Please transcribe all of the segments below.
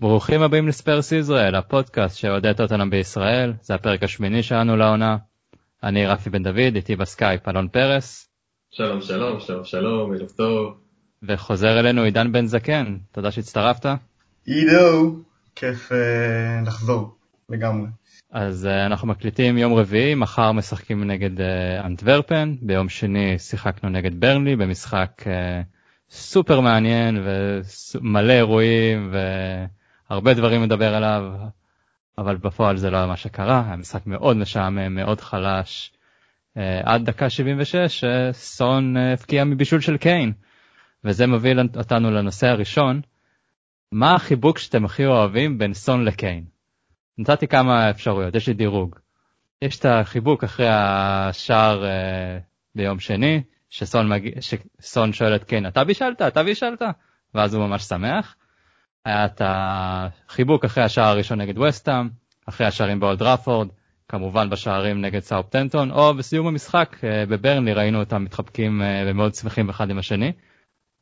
ברוכים הבאים לספרס ישראל, הפודקאסט של אוהדי טוטנאם בישראל, זה הפרק השמיני שלנו לעונה. אני רפי בן דוד, איתי בסקייפ אלון פרס. שלום שלום, שלום שלום, ערב טוב. וחוזר אלינו עידן בן זקן, תודה שהצטרפת. עידו, כיף אה, לחזור לגמרי. אז אה, אנחנו מקליטים יום רביעי, מחר משחקים נגד אה, אנטוורפן, ביום שני שיחקנו נגד ברנלי במשחק אה, סופר מעניין ומלא אירועים והרבה דברים לדבר עליו, אבל בפועל זה לא מה שקרה, היה משחק מאוד משעמם, מאוד חלש. Uh, עד דקה 76 uh, סון uh, הבקיע מבישול של קיין, וזה מוביל אותנו לנושא הראשון. מה החיבוק שאתם הכי אוהבים בין סון לקיין? נתתי כמה אפשרויות, יש לי דירוג. יש את החיבוק אחרי השער uh, ביום שני, שסון, מג... שסון שואל את קיין, אתה בישלת? אתה בישלת? ואז הוא ממש שמח. היה את החיבוק אחרי השער הראשון נגד וסטאם, אחרי השערים באולד ראפורד, כמובן בשערים נגד סאופטנטון, או בסיום המשחק uh, בברנלי ראינו אותם מתחבקים uh, ומאוד שמחים אחד עם השני.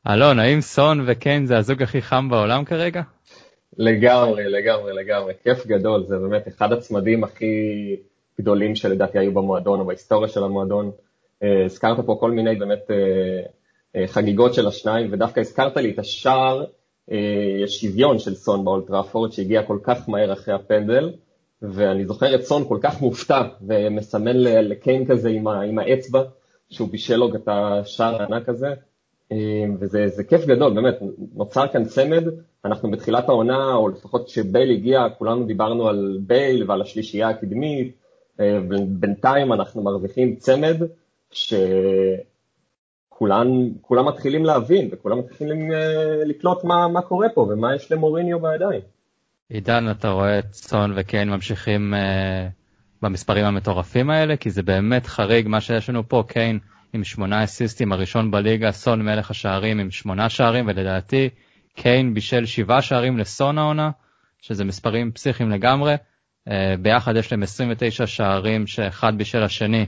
אלון, האם סון וקיין זה הזוג הכי חם בעולם כרגע? לגמרי, לגמרי, לגמרי. כיף גדול, זה באמת אחד הצמדים הכי גדולים שלדעתי היו במועדון או בהיסטוריה של המועדון. אה, הזכרת פה כל מיני באמת אה, אה, חגיגות של השניים, ודווקא הזכרת לי את השער, שוויון של סון באולטראפורד שהגיע כל כך מהר אחרי הפנדל, ואני זוכר את סון כל כך מופתע ומסמן לקיין כזה עם האצבע, שהוא בישל לו את השער הענק הזה. אמ, וזה כיף גדול, באמת, נוצר כאן צמד, אנחנו בתחילת העונה, או לפחות כשבייל הגיע, כולנו דיברנו על בייל ועל השלישייה הקדמית, אה, אנחנו מרוויחים צמד שכולם מתחילים להבין, וכולם מתחילים אה, לקלוט מה, מה קורה פה ומה יש למוריניו בידיים. עידן, אתה רואה את סון וקיין ממשיכים uh, במספרים המטורפים האלה? כי זה באמת חריג מה שיש לנו פה, קיין. עם שמונה אסיסטים, הראשון בליגה, סון מלך השערים עם שמונה שערים, ולדעתי קיין בישל שבעה שערים לסון העונה, שזה מספרים פסיכיים לגמרי. Uh, ביחד יש להם 29 שערים שאחד בישל השני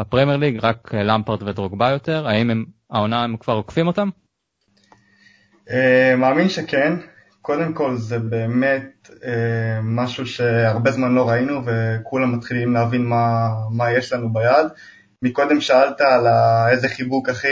בפרמייר ליג, רק למפרד ודרוגבה יותר. האם הם, העונה הם כבר עוקפים אותם? Uh, מאמין שכן. קודם כל זה באמת uh, משהו שהרבה זמן לא ראינו וכולם מתחילים להבין מה, מה יש לנו ביד. מקודם שאלת על איזה חיבוק הכי,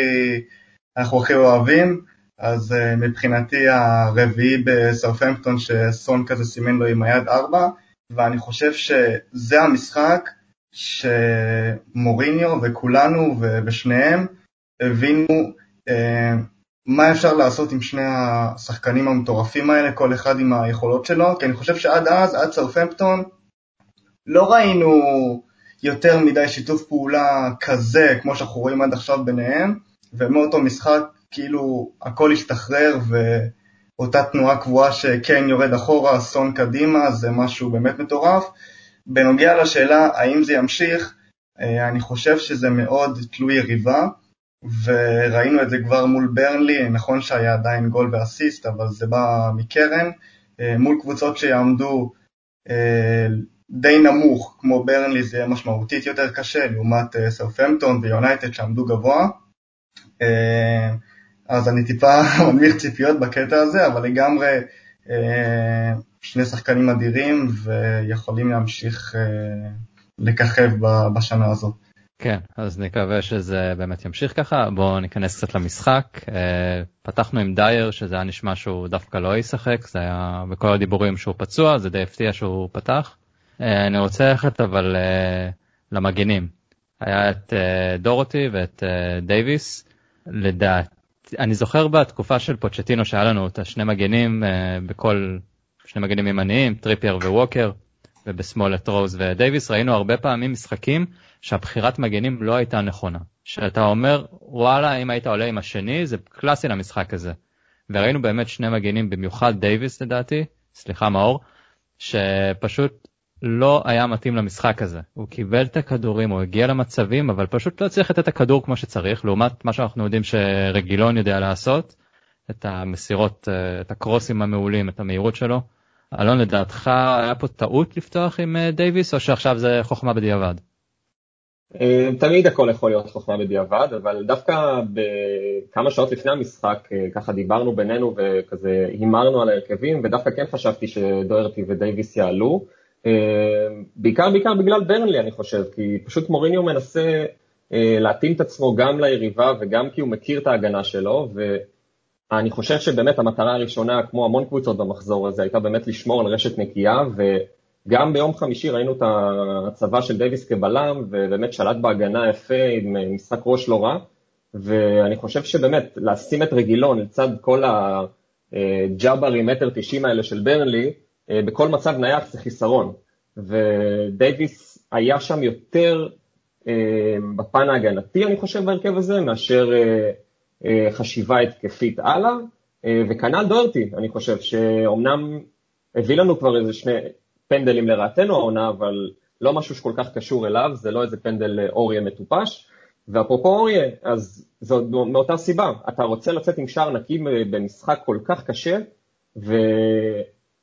אנחנו הכי אוהבים, אז uh, מבחינתי הרביעי בסרפמפטון שסון כזה סימן לו עם היד ארבע, ואני חושב שזה המשחק שמוריניו וכולנו ושניהם הבינו uh, מה אפשר לעשות עם שני השחקנים המטורפים האלה, כל אחד עם היכולות שלו, כי אני חושב שעד אז, עד סרפמפטון, לא ראינו יותר מדי שיתוף פעולה כזה, כמו שאנחנו רואים עד עכשיו ביניהם, ומאותו משחק כאילו הכל השתחרר ואותה תנועה קבועה שקיין יורד אחורה, סון קדימה, זה משהו באמת מטורף. בנוגע לשאלה האם זה ימשיך, אה, אני חושב שזה מאוד תלוי יריבה, וראינו את זה כבר מול ברנלי, נכון שהיה עדיין גול ואסיסט, אבל זה בא מקרן, אה, מול קבוצות שיעמדו אה, די נמוך, כמו ברנלי זה יהיה משמעותית יותר קשה, לעומת סרפמפטון ויונייטד שעמדו גבוה. אה, אז אני טיפה מנמיך ציפיות בקטע הזה, אבל לגמרי אה, שני שחקנים אדירים ויכולים להמשיך אה, לככב בשנה הזאת. כן, אז נקווה שזה באמת ימשיך ככה. בואו ניכנס קצת למשחק. פתחנו עם דייר, שזה היה נשמע שהוא דווקא לא ישחק, זה היה בכל הדיבורים שהוא פצוע, זה די הפתיע שהוא פתח. אה, אני רוצה ללכת אבל אה, למגינים. היה את אה, דוהרטי ואת דייוויס. לדעתי, אני זוכר בתקופה של פוצ'טינו שהיה לנו את השני מגינים בכל, שני מגינים ימניים, טריפייר וווקר, ובשמאל את רוז ודייוויס, ראינו הרבה פעמים משחקים שהבחירת מגינים לא הייתה נכונה. שאתה אומר, וואלה, אם היית עולה עם השני, זה קלאסי למשחק הזה. וראינו באמת שני מגינים, במיוחד דייוויס לדעתי, סליחה מאור, שפשוט לא היה מתאים למשחק הזה. הוא קיבל את הכדורים, הוא הגיע למצבים, אבל פשוט לא צריך לתת את הכדור כמו שצריך, לעומת מה שאנחנו יודעים שרגילון יודע לעשות, את המסירות, אה, את הקרוסים המעולים, את המהירות שלו. אלון, לדעתך היה פה טעות לפתוח עם אה, דייוויס, או שעכשיו זה חוכמה בדיעבד? אה, תמיד הכל יכול להיות חוכמה בדיעבד, אבל דווקא בכמה שעות לפני המשחק, ככה דיברנו בינינו וכזה הימרנו על ההרכבים, ודווקא כן חשבתי שדוירטי ודייוויס יעלו. אה, בעיקר בעיקר בגלל ברנלי אני חושב, כי פשוט מוריניו מנסה להתאים את עצמו גם ליריבה וגם כי הוא מכיר את ההגנה שלו, ואני חושב שבאמת המטרה הראשונה, כמו המון קבוצות במחזור הזה, הייתה באמת לשמור על רשת נקייה, ו... גם ביום חמישי ראינו את הצבה של דייוויס כבלם, ובאמת שלט בהגנה יפה עם משחק ראש לא רע, ואני חושב שבאמת לשים את רגילון לצד כל הג'אברי מטר תשעים האלה של ברנלי, אה, בכל מצב נייח זה חיסרון. ודייוויס היה שם יותר אה, בפן ההגנתי, אני חושב, בהרכב הזה, מאשר אה, חשיבה התקפית הלאה, וכנ"ל דוארטי, אני חושב, שאומנם הביא לנו כבר איזה שני, פנדלים לרעתנו העונה, אבל לא משהו שכל כך קשור אליו, זה לא איזה פנדל אה, אוריה מטופש. ואפרופו אורייה, אז זו מאותה סיבה, אתה רוצה לצאת עם שער נקי במשחק כל כך קשה,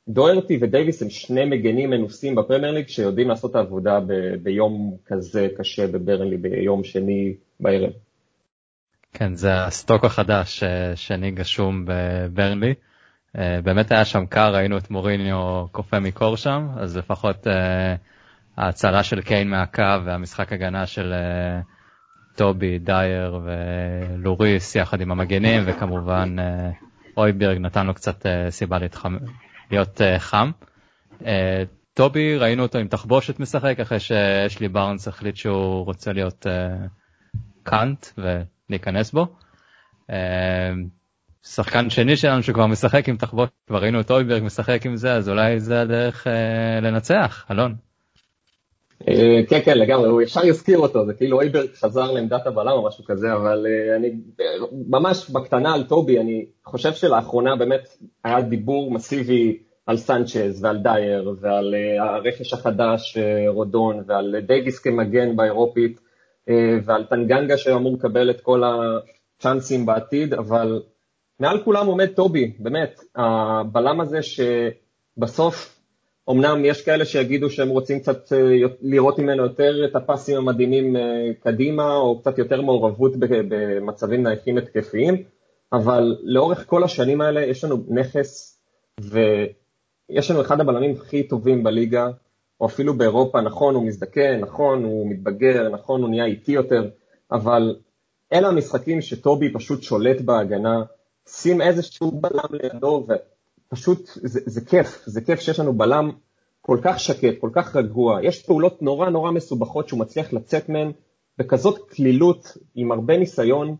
ודוהרטי ודייוויס הם שני מגנים מנוסים בפרמייר ליג שיודעים לעשות את העבודה ב- ביום כזה קשה בברנלי, ביום שני בערב. כן, זה הסטוק החדש, אה, שני גשום בברנלי. אה, באמת היה שם קר, ראינו את מוריניו קופא מקור שם, אז לפחות אה, ההצלה של קיין מהקו והמשחק הגנה של טובי, דייר ולוריס יחד עם המגנים, וכמובן אויברג נתן לו קצת סיבה להתחמ... להיות uh, חם. Uh, טובי, ראינו אותו עם תחבושת משחק אחרי שאשלי בארנס החליט שהוא רוצה להיות uh, קאנט ולהיכנס בו. שחקן שני שלנו שכבר משחק עם תחבוט, כבר ראינו את אויברג משחק עם זה, אז אולי זה הדרך אה, לנצח, אלון. אה, כן, כן, לגמרי, הוא ישר יזכיר אותו, זה כאילו אויברג חזר לעמדת הבלם או משהו כזה, אבל אה, אני ממש בקטנה על טובי, אני חושב שלאחרונה באמת היה דיבור מסיבי על סנצ'ז ועל דייר ועל אה, הרכש החדש אה, רודון ועל דייוויס כמגן באירופית אה, ועל טנגנגה שאמור לקבל את כל הצ'אנסים בעתיד, אבל מעל כולם עומד טובי, באמת, הבלם הזה שבסוף, אמנם יש כאלה שיגידו שהם רוצים קצת אה, לראות ממנו יותר את הפסים המדהימים אה, קדימה, או קצת יותר מעורבות במצבים נייחים התקפיים, אבל לאורך כל השנים האלה יש לנו נכס, ויש לנו אחד הבלמים הכי טובים בליגה, או אפילו באירופה, נכון, הוא מזדקן, נכון, הוא מתבגר, נכון, הוא נהיה איטי יותר, אבל אלה המשחקים שטובי פשוט שולט בהגנה, שים איזשהו בלם לידו, ופשוט זה, זה כיף, זה כיף שיש לנו בלם כל כך שקט, כל כך רגוע, יש פעולות נורא נורא מסובכות שהוא מצליח לצאת מהן בכזאת קלילות, עם הרבה ניסיון,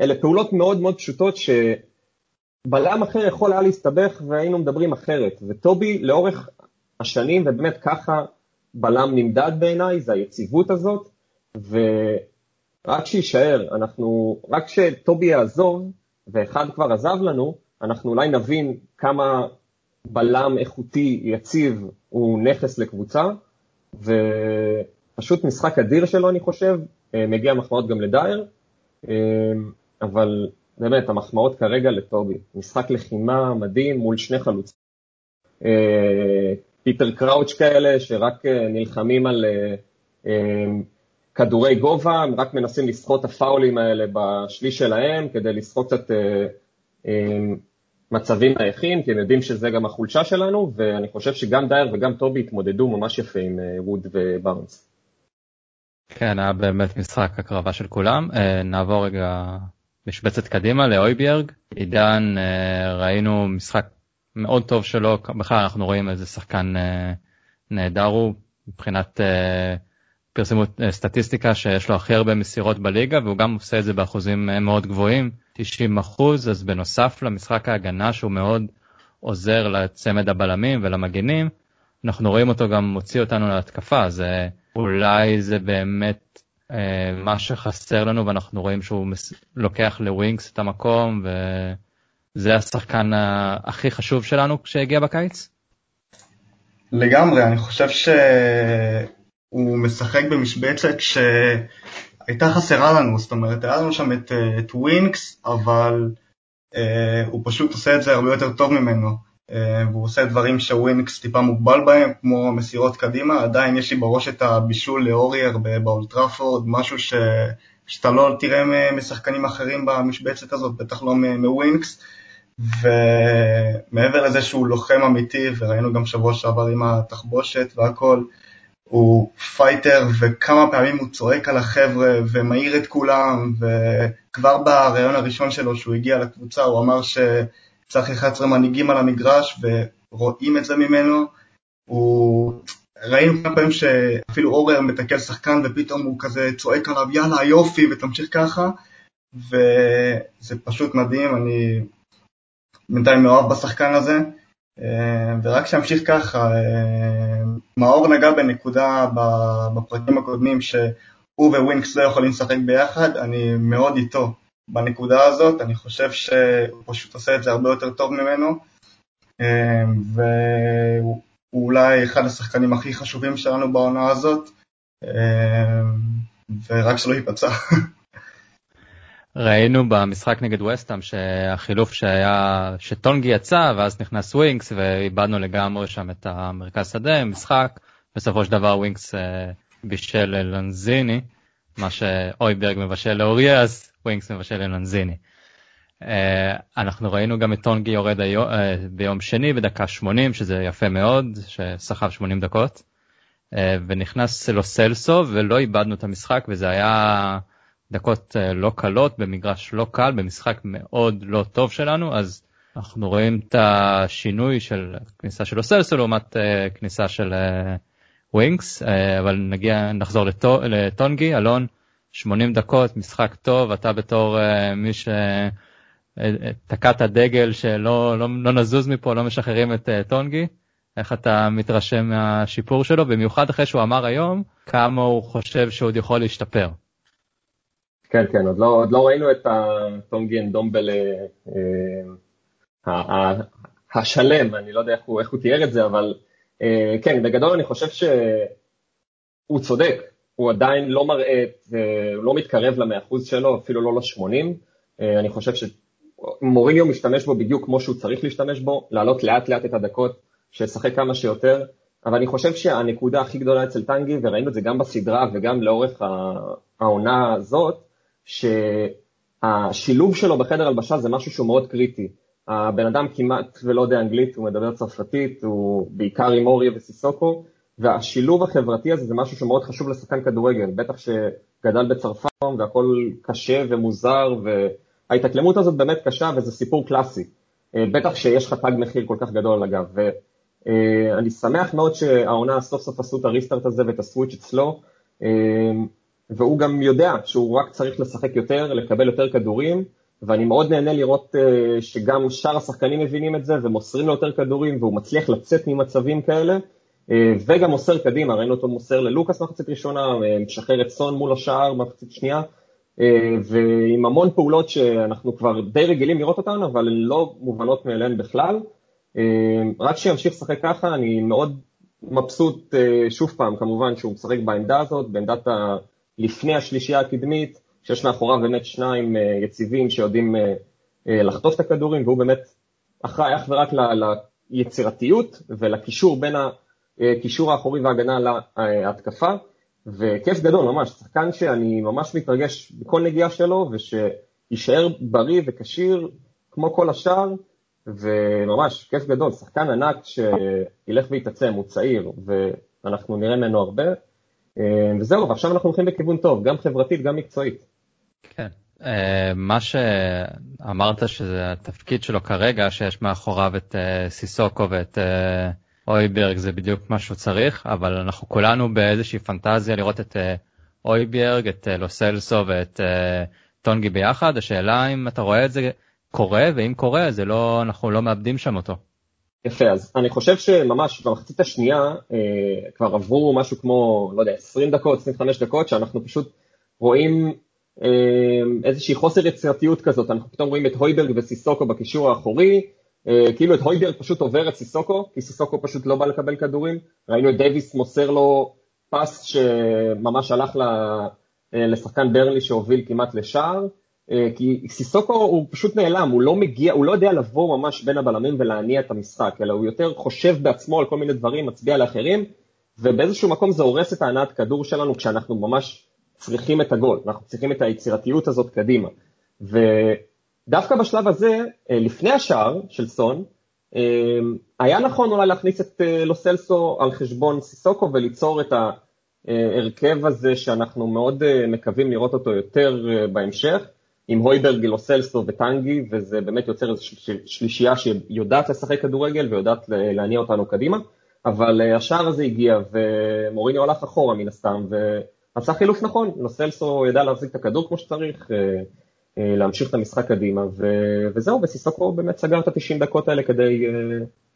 אלה פעולות מאוד מאוד פשוטות שבלם אחר יכול היה להסתבך והיינו מדברים אחרת, וטובי לאורך השנים, ובאמת ככה בלם נמדד בעיניי, זה היציבות הזאת, ורק שיישאר, אנחנו, רק שטובי יעזוב, ואחד כבר עזב לנו, אנחנו אולי נבין כמה בלם איכותי יציב הוא נכס לקבוצה, ופשוט משחק אדיר שלו אני חושב, אה, מגיע מחמאות גם לדייר, אה, אבל באמת המחמאות כרגע לטובי, משחק לחימה מדהים מול שני חלוצים. אה, פיטר קראוץ' כאלה שרק נלחמים על כדורי גובה, הם רק מנסים לסחוט את הפאולים האלה בשליש שלהם, כדי לסחוט קצת מצבים נייחים, כי הם יודעים שזה גם החולשה שלנו, ואני חושב שגם דייר וגם טובי התמודדו ממש יפה עם אה, ווד ובארנס. כן, היה באמת משחק הקרבה של כולם. אה, נעבור רגע משבצת קדימה לאויביארג. עידן, אה, ראינו משחק מאוד טוב שלו, בכלל אנחנו רואים איזה שחקן אה, נהדר הוא מבחינת... אה, פרסמו אה, סטטיסטיקה שיש לו הכי הרבה מסירות בליגה והוא גם עושה את זה באחוזים אה, מאוד גבוהים 90 אחוז אז בנוסף למשחק ההגנה שהוא מאוד עוזר לצמד הבלמים ולמגינים אנחנו רואים אותו גם מוציא אותנו להתקפה אז אה, אולי זה באמת אה, מה שחסר לנו ואנחנו רואים שהוא מס... לוקח לווינקס את המקום וזה השחקן הכי חשוב שלנו כשהגיע בקיץ. לגמרי אני חושב ש... הוא משחק במשבצת שהייתה חסרה לנו, זאת אומרת, היה לנו שם את, את ווינקס, אבל אה, הוא פשוט עושה את זה הרבה יותר טוב ממנו. והוא עושה דברים שווינקס טיפה מוגבל בהם, כמו מסירות קדימה, עדיין יש לי בראש את הבישול לאורייר באולד טראפורד, משהו ש... שאתה לא תראה משחקנים אחרים במשבצת הזאת, בטח לא מווינקס. ומעבר לזה שהוא לוחם אמיתי, וראינו גם שבוע שעבר עם התחבושת והכל, הוא fighter וכמה פעמים הוא צועק על החבר'ה ומעיר את כולם, וכבר בריאיון הראשון שלו שהוא הגיע לקבוצה הוא אמר שצריך 11 מנהיגים על המגרש ורואים את זה ממנו. הוא... ראינו כמה פעמים שאפילו אורייר מתקל שחקן ופתאום הוא כזה צועק עליו יאללה יופי ותמשיך ככה וזה פשוט מדהים, אני בינתיים מאוהב בשחקן הזה, ורק שימשיך ככה, אה, מאור נגע בנקודה בפרקים הקודמים שהוא וווינקס לא יכולים לשחק ביחד, אני מאוד איתו בנקודה הזאת, אני חושב שהוא פשוט עושה את זה הרבה יותר טוב ממנו, אה, והוא אולי אחד השחקנים הכי חשובים שלנו בעונה הזאת, ורק שלא ייפצע. ראינו במשחק נגד ווסטהאם שהחילוף שהיה, שטונגי יצא ואז נכנס ווינקס ואיבדנו לגמרי שם את המרכז שדה, משחק, בסופו של דבר ווינקס אה, בישל ללנזיני, מה שהויברג מבשל לאורייר, ווינקס מבשל ללנזיני. אה, אנחנו ראינו גם את טונגי יורד היום, אה, ביום שני בדקה 80 שזה יפה מאוד, שסחב 80 דקות, ונכנס לו סלסו ולא איבדנו את המשחק וזה היה... דקות אה, לא קלות במגרש לא קל במשחק מאוד לא טוב שלנו אז אנחנו רואים את השינוי של כניסה של אוסלסו לעומת אה, כניסה של ווינקס אה, אבל נגיע נחזור לטונגי. אלון 80 דקות משחק טוב אתה בתור מי שתקע את הדגל שלא לא, לא נזוז מפה לא משחררים את טונגי. איך אתה מתרשם מהשיפור שלו? במיוחד אחרי שהוא אמר היום כמה הוא חושב שעוד יכול להשתפר. כן, כן, עוד לא, עוד לא ראינו את הטונגי אנדומבל אה, השלם, אני לא יודע איך הוא, איך הוא תיאר את זה, אבל אה, כן, בגדול אני חושב שהוא צודק, הוא עדיין לא מראה, הוא לא מתקרב ל-100% שלו, אפילו לא ל-80, אה, אני חושב שמוריניו משתמש בו בדיוק כמו שהוא צריך להשתמש בו, להעלות לאט לאט את הדקות, שישחק כמה שיותר, אבל אני חושב שהנקודה הכי גדולה אצל טנגי, וראינו את זה גם בסדרה וגם לאורך העונה הזאת, שהשילוב שלו בחדר הלבשה זה משהו שהוא מאוד קריטי. הבן אדם כמעט ולא יודע אנגלית, הוא מדבר צרפתית, הוא בעיקר עם אוריה וסיסוקו, והשילוב החברתי הזה זה משהו שמאוד חשוב לשחקן כדורגל, בטח שגדל בצרפת והכל קשה ומוזר, וההתאקלמות הזאת באמת קשה וזה סיפור קלאסי. אה, בטח שיש לך תג מחיר כל כך גדול אגב, ואני שמח מאוד שהעונה סוף סוף עשו את הריסטארט הזה ואת הסוויץ' אצלו. אה, והוא גם יודע שהוא רק צריך לשחק יותר, לקבל יותר כדורים, ואני מאוד נהנה לראות uh, שגם שאר השחקנים מבינים את זה ומוסרים לו יותר כדורים, והוא מצליח לצאת ממצבים כאלה, uh, וגם מוסר קדימה, ראינו אותו מוסר ללוקאס מחצית ראשונה, uh, משחרר את סון מול השער מחצית שנייה, ועם המון פעולות שאנחנו כבר די רגילים לראות אותן, אבל הן לא מובנות מאליהן בכלל. רק שימשיך לשחק ככה, אני מאוד מבסוט שוב פעם, כמובן שהוא משחק בעמדה הזאת, בעמדת ה... לפני השלישייה הקדמית, שיש מאחוריו באמת שניים אה, יציבים שיודעים אה, אה, לחטוף את הכדורים, והוא באמת אחראי אך ורק ליצירתיות ולקישור בין הקישור האחורי וההגנה להתקפה, וכיף גדול ממש, שחקן שאני ממש מתרגש בכל נגיעה שלו, ושיישאר בריא וכשיר כמו כל השאר, וממש כיף גדול, שחקן ענק שילך ויתעצם, הוא צעיר, ואנחנו נראה ממנו הרבה. אה, וזהו, ועכשיו אנחנו הולכים בכיוון טוב, גם חברתית, גם מקצועית. כן, אה, מה שאמרת שזה התפקיד שלו כרגע, שיש מאחוריו את אה, סיסוקו ואת אויברג, זה בדיוק מה שהוא צריך, אבל אנחנו כולנו באיזושהי פנטזיה לראות את אויברג, את לוסלסו ואת טונגי ביחד, השאלה אם אתה רואה את זה קורה, ואם קורה, זה לא, אנחנו לא מאבדים שם אותו. יפה, אז אני חושב שממש במחצית השנייה אה, כבר עברו משהו כמו, לא יודע, 20 דקות, 25 דקות, שאנחנו פשוט רואים אה, איזושהי חוסר יצירתיות כזאת, אנחנו פתאום רואים את הויברג וסיסוקו בקישור האחורי, אה, כאילו את הויברג פשוט עובר את סיסוקו, כי סיסוקו פשוט לא בא לקבל כדורים, ראינו את דייוויס מוסר לו פס שממש הלך לשחקן ברלי שהוביל כמעט לשער, כי סיסוקו הוא פשוט נעלם, הוא לא מגיע, הוא לא יודע לבוא ממש בין הבלמים ולהניע את המשחק, אלא הוא יותר חושב בעצמו על כל מיני דברים, מצביע לאחרים, ובאיזשהו מקום זה הורס את ההנעת כדור שלנו כשאנחנו ממש צריכים את הגול, אנחנו צריכים את היצירתיות הזאת קדימה. ודווקא בשלב הזה, לפני השער של סון, היה נכון אולי להכניס את לוסלסו על חשבון סיסוקו וליצור את ההרכב הזה שאנחנו מאוד מקווים לראות אותו יותר בהמשך, עם הויברג, לוסלסו וטנגי, וזה באמת יוצר איזושהי שלישייה שיודעת לשחק כדורגל ויודעת להניע אותנו קדימה, אבל השער הזה הגיע ומוריני הלך אחורה מן הסתם, ועשה חילוף נכון, לוסלסו ידע להחזיק את הכדור כמו שצריך, להמשיך את המשחק קדימה, וזהו, וסיסוקו באמת סגר את ה-90 דקות האלה כדי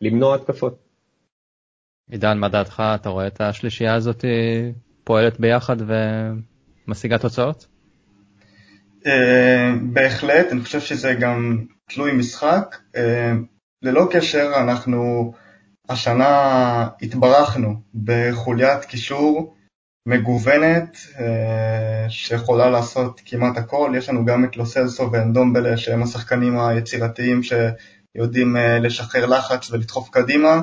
למנוע התקפות. עידן, מה דעתך? אתה רואה את השלישייה הזאת פועלת ביחד ומשיגה תוצאות? בהחלט, אני חושב שזה גם תלוי משחק. ללא קשר, אנחנו השנה התברכנו בחוליית קישור מגוונת שיכולה לעשות כמעט הכל. יש לנו גם את לוסלסו ואנדומבלה שהם השחקנים היצירתיים שיודעים לשחרר לחץ ולדחוף קדימה,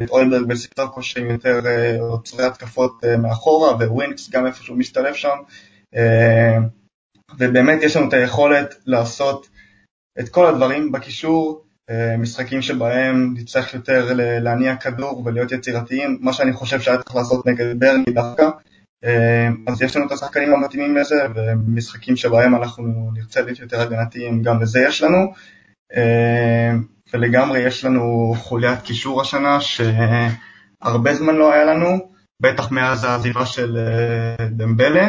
ואת אוילברג וסיטוקו שהם יותר עוצרי התקפות מאחורה, וווינקס גם איפשהו משתלב שם. ובאמת יש לנו את היכולת לעשות את כל הדברים בקישור, משחקים שבהם נצטרך יותר להניע כדור ולהיות יצירתיים, מה שאני חושב שהיה צריך לעשות נגד ברני דווקא. אז יש לנו את השחקנים המתאימים לזה, ומשחקים שבהם אנחנו נרצה להיות יותר הגנתיים, גם לזה יש לנו. ולגמרי יש לנו חוליית קישור השנה, שהרבה זמן לא היה לנו, בטח מאז העזיבה של דמבלה.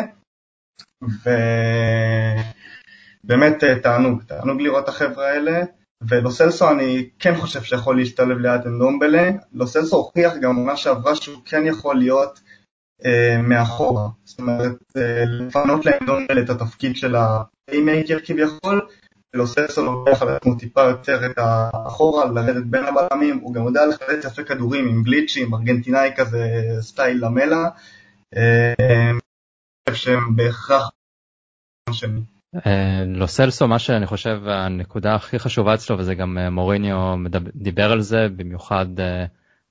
ובאמת תענוג, תענוג לראות את החבר'ה האלה, ולוסלסו אני כן חושב שיכול להשתלב ליד אנדומבלה, לוסלסו הוכיח גם עונה שעברה שהוא כן יכול להיות אה, מאחורה, זאת אומרת אה, לפנות לאנדומבלה את התפקיד של ה playmaker כביכול, ולוסלסו לוקח על עצמו טיפה יותר את האחורה, לרדת בין הבלמים, הוא גם יודע לחלץ יפה כדורים עם גליצ'ים, ארגנטינאי כזה סטייל למלה, אה, שהם בהכרח לא סלסו מה שאני חושב הנקודה הכי חשובה אצלו וזה גם מוריניו דיבר על זה במיוחד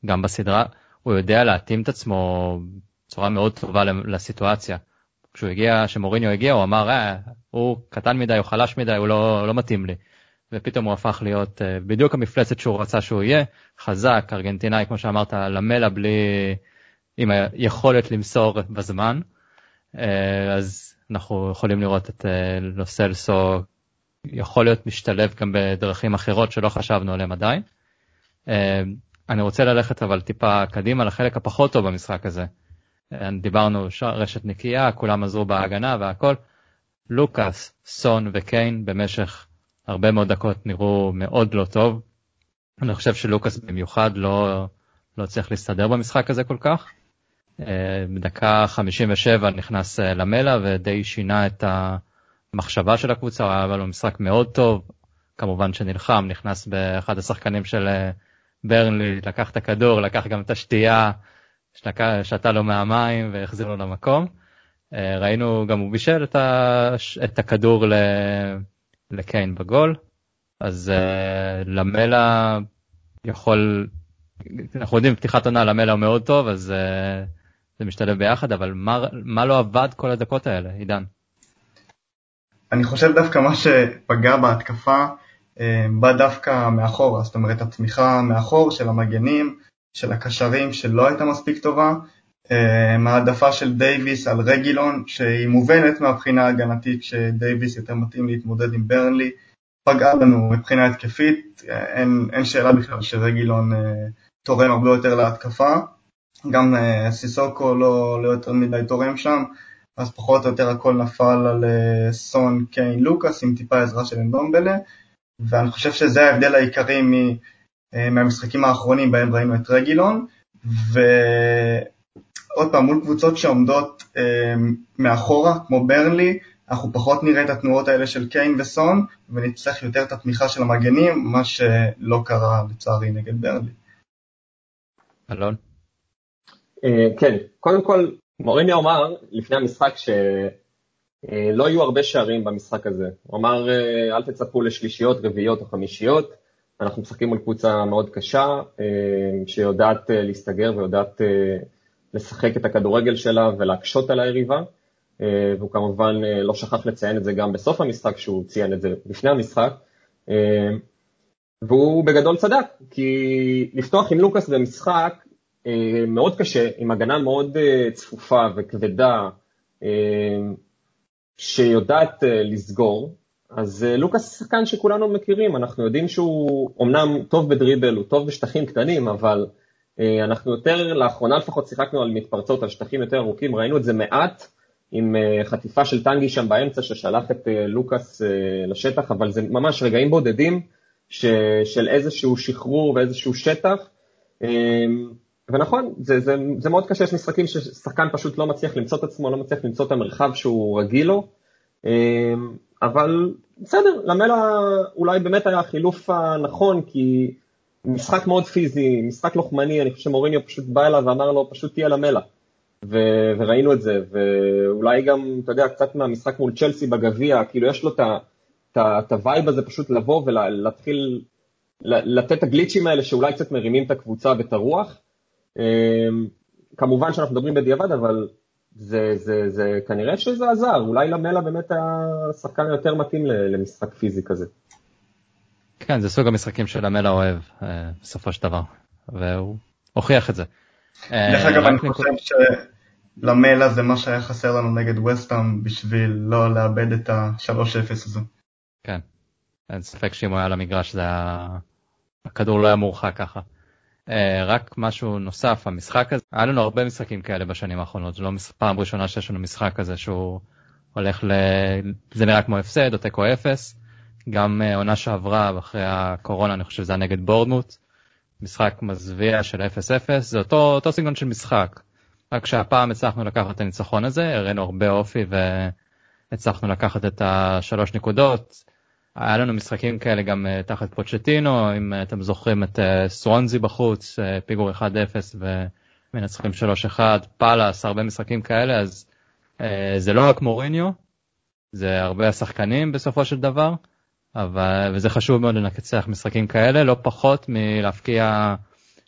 גם בסדרה הוא יודע להתאים את עצמו בצורה מאוד טובה לסיטואציה. כשהוא הגיע שמוריניו הגיע הוא אמר אה, הוא קטן מדי הוא חלש מדי הוא לא, לא מתאים לי. ופתאום הוא הפך להיות בדיוק המפלצת שהוא רצה שהוא יהיה חזק ארגנטינאי כמו שאמרת למלה בלי עם היכולת למסור בזמן. אז אנחנו יכולים לראות את לוסלסו יכול להיות משתלב גם בדרכים אחרות שלא חשבנו עליהם עדיין. אני רוצה ללכת אבל טיפה קדימה לחלק הפחות טוב במשחק הזה. דיברנו רשת נקייה, כולם עזרו בהגנה והכל. לוקאס, סון וקיין במשך הרבה מאוד דקות נראו מאוד לא טוב. אני חושב שלוקאס במיוחד לא, לא צריך להסתדר במשחק הזה כל כך. בדקה 57 נכנס למלה ודי שינה את המחשבה של הקבוצה, היה לו משחק מאוד טוב, כמובן שנלחם, נכנס באחד השחקנים של ברנלי, לקח את הכדור, לקח גם את השתייה, שתה לו מהמים והחזיר לו למקום. ראינו גם הוא בישל את, ה... את הכדור ל... לקיין בגול, אז למלה יכול, אנחנו יודעים פתיחת עונה למלה הוא מאוד טוב, אז זה משתלב ביחד, אבל מה, מה לא עבד כל הדקות האלה, עידן? אני חושב דווקא מה שפגע בהתקפה אה, בא דווקא מאחורה, זאת אומרת התמיכה מאחור של המגנים, של הקשרים שלא הייתה מספיק טובה, אה, העדפה של דייוויס על רגילון שהיא מובנת מהבחינה ההגנתית שדייוויס יותר מתאים להתמודד עם ברנלי, פגעה לנו מבחינה התקפית, אין, אין שאלה בכלל שרגילון אה, תורם הרבה יותר להתקפה. גם uh, סיסוקו לא, לא יותר מדי תורם שם, אז פחות או יותר הכל נפל על uh, סון, קיין, לוקאס עם טיפה עזרה של אנדומבלה, ואני חושב שזה ההבדל העיקרי מ, uh, מהמשחקים האחרונים בהם ראינו את רגילון, ועוד פעם, מול קבוצות שעומדות מאחורה, כמו ברנלי, אנחנו פחות נראה את התנועות האלה של קיין וסון, ונצטרך יותר את התמיכה של המגנים, מה שלא קרה לצערי נגד ברנלי. אלון? כן, קודם כל מוריניו אמר לפני המשחק לא יהיו הרבה שערים במשחק הזה. הוא אמר, אל תצפו לשלישיות, רביעיות או חמישיות, אנחנו משחקים מול קבוצה מאוד קשה, שיודעת להסתגר ויודעת לשחק את הכדורגל שלה ולהקשות על היריבה. והוא כמובן לא שכח לציין את זה גם בסוף המשחק, שהוא ציין את זה לפני המשחק. והוא בגדול צדק, כי לפתוח עם לוקאס במשחק אה, מאוד קשה, עם הגנה מאוד אה, צפופה וכבדה, אה, שיודעת לסגור, אז לוקאס שחקן שכולנו מכירים, אנחנו יודעים שהוא אומנם טוב בדריבל, הוא טוב בשטחים קטנים, אבל אנחנו יותר, לאחרונה לפחות שיחקנו על מתפרצות, על שטחים יותר ארוכים, ראינו את זה מעט עם חטיפה של טנגי שם באמצע ששלח את לוקאס לשטח, אבל זה ממש רגעים בודדים. ש, של איזשהו שחרור ואיזשהו שטח. ונכון, זה, זה, זה מאוד קשה, יש משחקים ששחקן פשוט לא מצליח למצוא את עצמו, לא מצליח למצוא את המרחב שהוא רגיל לו, אמ, אבל בסדר, למלה אולי באמת היה החילוף הנכון, כי משחק מאוד פיזי, משחק לוחמני, אני חושב שמוריניו פשוט בא אליו ואמר לו, פשוט תהיה למלה. ו- וראינו את זה, ואולי גם, אתה יודע, קצת מהמשחק מול צ'לסי בגביע, כאילו יש לו. את הווייב הזה פשוט לבוא ולהתחיל לתת את הגליצ'ים האלה שאולי קצת מרימים את הקבוצה ואת הרוח. אמ, כמובן שאנחנו מדברים בדיעבד, אבל זה, זה, זה כנראה שזה עזר, אולי למלה באמת היה שחקן יותר מתאים למשחק פיזי כזה. כן, זה סוג המשחקים שלמלה אוהב אה, בסופו של דבר, והוא הוכיח את זה. דרך אגב, אני חושב שלמלה זה מה שהיה חסר לנו נגד וסטאם בשביל לא לאבד את ה-3-0 הזה. כן, אין ספק שאם הוא היה למגרש זה היה... הכדור לא היה מורחק ככה. Uh, רק משהו נוסף, המשחק הזה, היה לנו הרבה משחקים כאלה בשנים האחרונות, זו לא פעם ראשונה שיש לנו משחק כזה שהוא הולך ל... זה נראה כמו הפסד או תיקו אפס. גם uh, עונה שעברה אחרי הקורונה אני חושב שזה היה נגד בורדמוט. משחק מזוויע של 0-0, זה אותו, אותו סגנון של משחק. רק שהפעם הצלחנו לקחת את הניצחון הזה, הראינו הרבה אופי והצלחנו לקחת את השלוש נקודות. היה לנו משחקים כאלה גם uh, תחת פוצ'טינו, אם uh, אתם זוכרים את uh, סוונזי בחוץ, פיגור 1-0 ומנצחים 3-1, פאלאס, הרבה משחקים כאלה, אז זה לא רק מוריניו, זה הרבה השחקנים בסופו של דבר, אבל, וזה חשוב מאוד לנצח משחקים כאלה, לא פחות מלהפקיע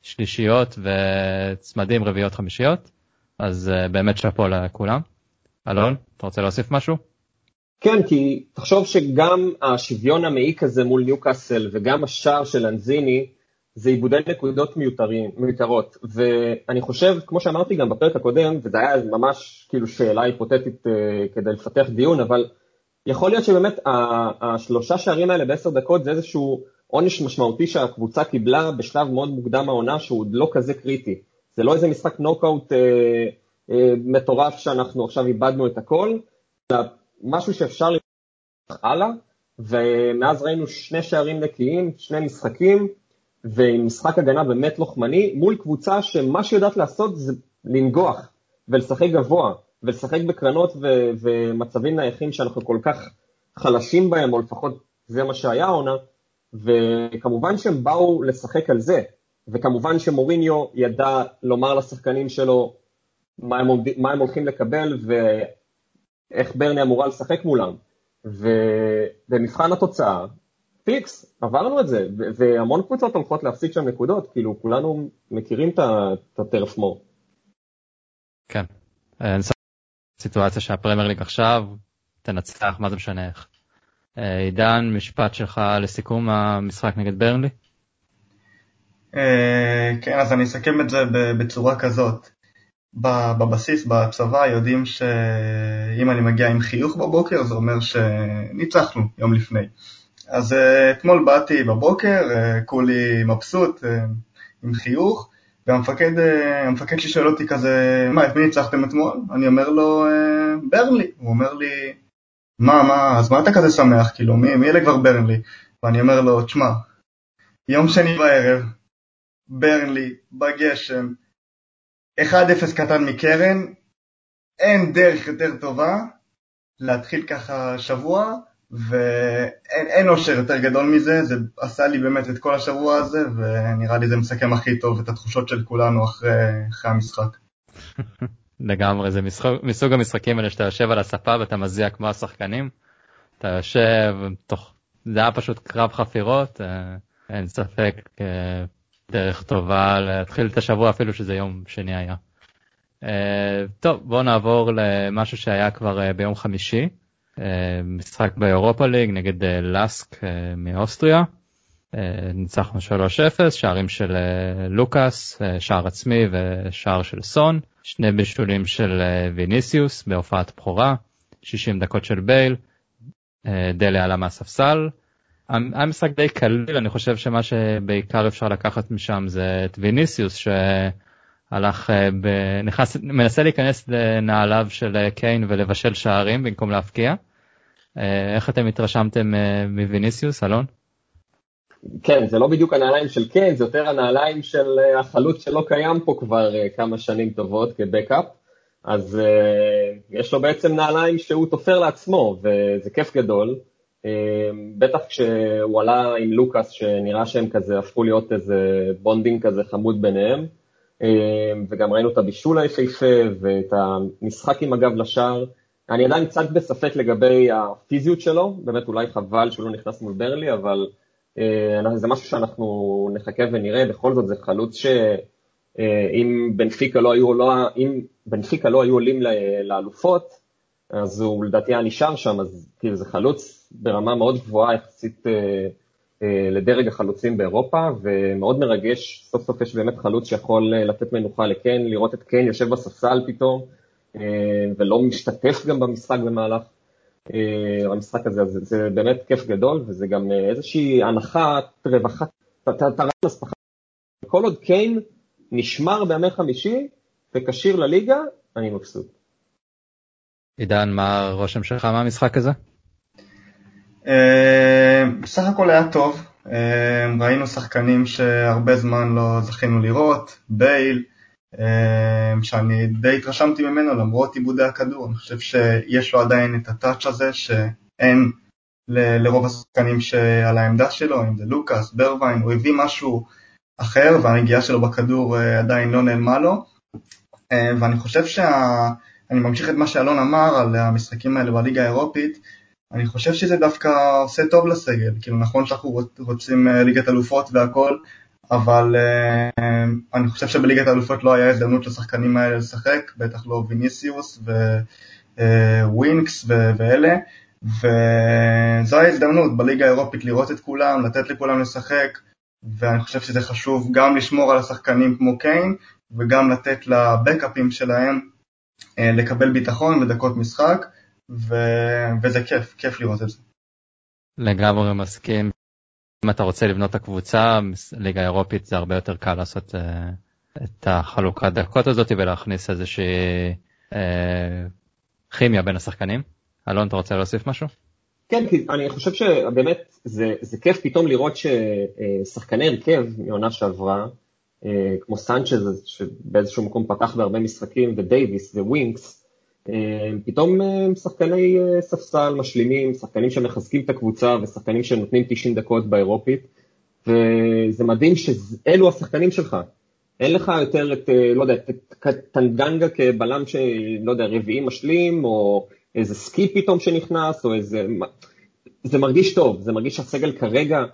שלישיות וצמדים רביעיות חמישיות, אז באמת שאפו לכולם. אלון, אתה רוצה להוסיף משהו? כן, כי תחשוב שגם השוויון המעיק הזה מול ניוקאסל וגם השער של אנזיני זה עיבודי נקודות מיותרים, מיותרות. ואני חושב, כמו שאמרתי גם בפרק הקודם, וזה היה ממש כאילו שאלה היפותטית uh, כדי לפתח דיון, אבל יכול להיות שבאמת השלושה שערים האלה בעשר דקות זה איזשהו עונש משמעותי שהקבוצה קיבלה בשלב מאוד מוקדם העונה שהוא עוד לא כזה קריטי. זה לא איזה משחק נוקאוט uh, uh, מטורף שאנחנו עכשיו איבדנו את הכל, משהו שאפשר ללכת הלאה, ומאז ראינו שני שערים נקיים, שני משחקים, ועם משחק הגנה באמת לוחמני, מול קבוצה שמה שהיא יודעת לעשות זה לנגוח ולשחק גבוה, ולשחק בקרנות ו- ומצבים נייחים שאנחנו כל כך חלשים בהם, או לפחות זה מה שהיה העונה, וכמובן שהם באו לשחק על זה, וכמובן שמוריניו ידע לומר לשחקנים שלו מה הם, מה הם הולכים לקבל, איך ברנלי אמורה לשחק מולם. ובמבחן התוצאה, פיקס, עברנו את זה, והמון קבוצות הולכות להפסיק שם נקודות, כאילו כולנו מכירים את הטרף מור. כן, אין סיטואציה שהפרמייר ליג עכשיו תנצח, מה זה משנה איך. אה, עידן, משפט שלך לסיכום המשחק נגד ברנלי? אה, כן, אז אני אסכם את זה בצורה כזאת. בבסיס, בצבא, יודעים שאם אני מגיע עם חיוך בבוקר, זה אומר שניצחנו יום לפני. אז אה, אתמול באתי בבוקר, אה, כולי מבסוט, אה, עם חיוך, והמפקד המפקד שלי שואל אותי כזה, מה, את מי ניצחתם אתמול? אני אומר לו, ברנלי. הוא אומר לי, מה, מה, אז מה אתה כזה שמח? כאילו, מי, מי אלה כבר ברנלי? ואני אומר לו, תשמע, יום שני בערב, ברנלי, בגשם, 1-0 קטן מקרן, אין דרך יותר טובה להתחיל ככה שבוע, ואין אושר יותר גדול מזה, זה עשה לי באמת את כל השבוע הזה, ונראה לי זה מסכם הכי טוב את התחושות של כולנו אחרי, אחרי המשחק. לגמרי, זה מסוג המשחקים האלה שאתה יושב על הספה ואתה מזיע כמו השחקנים. אתה יושב, תוך, זה היה פשוט קרב חפירות, אה, אין ספק, אה, דרך טובה להתחיל את השבוע אפילו שזה יום שני היה. טוב, בואו נעבור למשהו שהיה כבר ביום חמישי, משחק באירופה ליג נגד לסק מאוסטריה. ניצחנו 3-0, שערים של לוקאס, שער עצמי ושער של סון. שני בישולים של אה, ויניסיוס בהופעת בכורה, 60 דקות של בייל, אה, דלה עלה מהספסל. היה משחק די קליל, אני חושב שמה שבעיקר אפשר לקחת משם זה את ויניסיוס שהלך, אה, ב... נכנס, מנסה להיכנס לנעליו של קיין ולבשל שערים במקום להפקיע. איך אתם התרשמתם מוויניסיוס, אלון? כן, זה לא בדיוק הנעליים של קיין, זה יותר הנעליים של אה, החלוץ שלא קיים פה כבר אה, כמה שנים טובות כבקאפ, אז uh, יש לו בעצם נעליים שהוא תופר לעצמו, וזה כיף גדול. Uh, בטח כשהוא עלה עם לוקאס, שנראה שהם כזה הפכו להיות איזה bonding כזה חמוד ביניהם, uh, וגם ראינו את הבישול היפהפה ואת המשחק עם הגב לשער. אני עדיין קצת בספק לגבי הפיזיות שלו, באמת אולי חבל שהוא לא נכנס מול ברנלי, אבל... אה, זה משהו שאנחנו נחכה ונראה, בכל זאת זה חלוץ שאם אה, בנפיקה לא היו, לא, אם בנפיקה לא היו עולים לאלופות, אז הוא לדעתי היה נשאר שם, אז כאילו זה חלוץ ברמה מאוד גבוהה יחסית אה, לדרג החלוצים באירופה, ומאוד מרגש, סוף סוף יש באמת חלוץ שיכול לתת מנוחה לקן, לראות את קן יושב בספסל פתאום, ולא משתתף גם במשחק במהלך אה, המשחק הזה, זה, זה באמת כיף גדול, וזה גם אה, איזושהי הנחת רווחה, תר"ל הספחה. כל עוד קיין נשמר בימי חמישי וכשיר לליגה, אני מבסוט. עידן, מה הרושם שלך מהמשחק הזה? אה, בסך הכל היה טוב, ראינו שחקנים שהרבה זמן לא זכינו לראות, בייל, אמ, שאני די התרשמתי ממנו למרות עיבודי הכדור, אני חושב שיש לו עדיין את הטאץ' הזה שאין ל- לרוב השחקנים שעל העמדה שלו, אם זה לוקאס, ברווין, הוא הביא משהו אחר והנגיעה שלו בכדור אה, עדיין לא נעלמה לו. ואני חושב שה... אני ממשיך את מה שאלון אמר על המשחקים האלה בליגה האירופית, אני חושב שזה דווקא עושה טוב לסגל, כאילו נכון שאנחנו רוצים אה, ליגת אלופות והכל, אבל uh, אני חושב שבליגת האלופות לא היה הזדמנות לשחקנים האלה לשחק, בטח לא ויניסיוס ווינקס אה, ואלה, וזו ההזדמנות בליגה האירופית לראות את כולם, לתת לכולם לשחק, ואני חושב שזה חשוב גם לשמור על השחקנים כמו קיין, וגם לתת לבקאפים שלהם uh, לקבל ביטחון ודקות משחק, ו... וזה כיף, כיף לראות את זה. לגמרי מסכים. אם אתה רוצה לבנות את הקבוצה, ליגה אירופית זה הרבה יותר קל לעשות uh, את החלוקת דקות הזאת ולהכניס איזושהי uh, כימיה בין השחקנים. אלון, אתה רוצה להוסיף משהו? כן, כי אני חושב שבאמת זה, זה כיף פתאום לראות ששחקני הרכב מעונה שעברה, אה, כמו סנצ'ז שבאיזשהו מקום פתח בהרבה משחקים, ודייוויס וווינקס, פתאום הם שחקני אה, ספסל משלימים, שחקנים שמחזקים את הקבוצה ושחקנים שנותנים 90 דקות באירופית, וזה מדהים שאלו השחקנים שלך. אין לך יותר את, אה, לא יודע, את טנגנגה כבלם שלא יודע, רביעי משלים, או איזה סקי פתאום שנכנס, או איזה... זה מרגיש טוב, זה מרגיש שהסגל כרגע,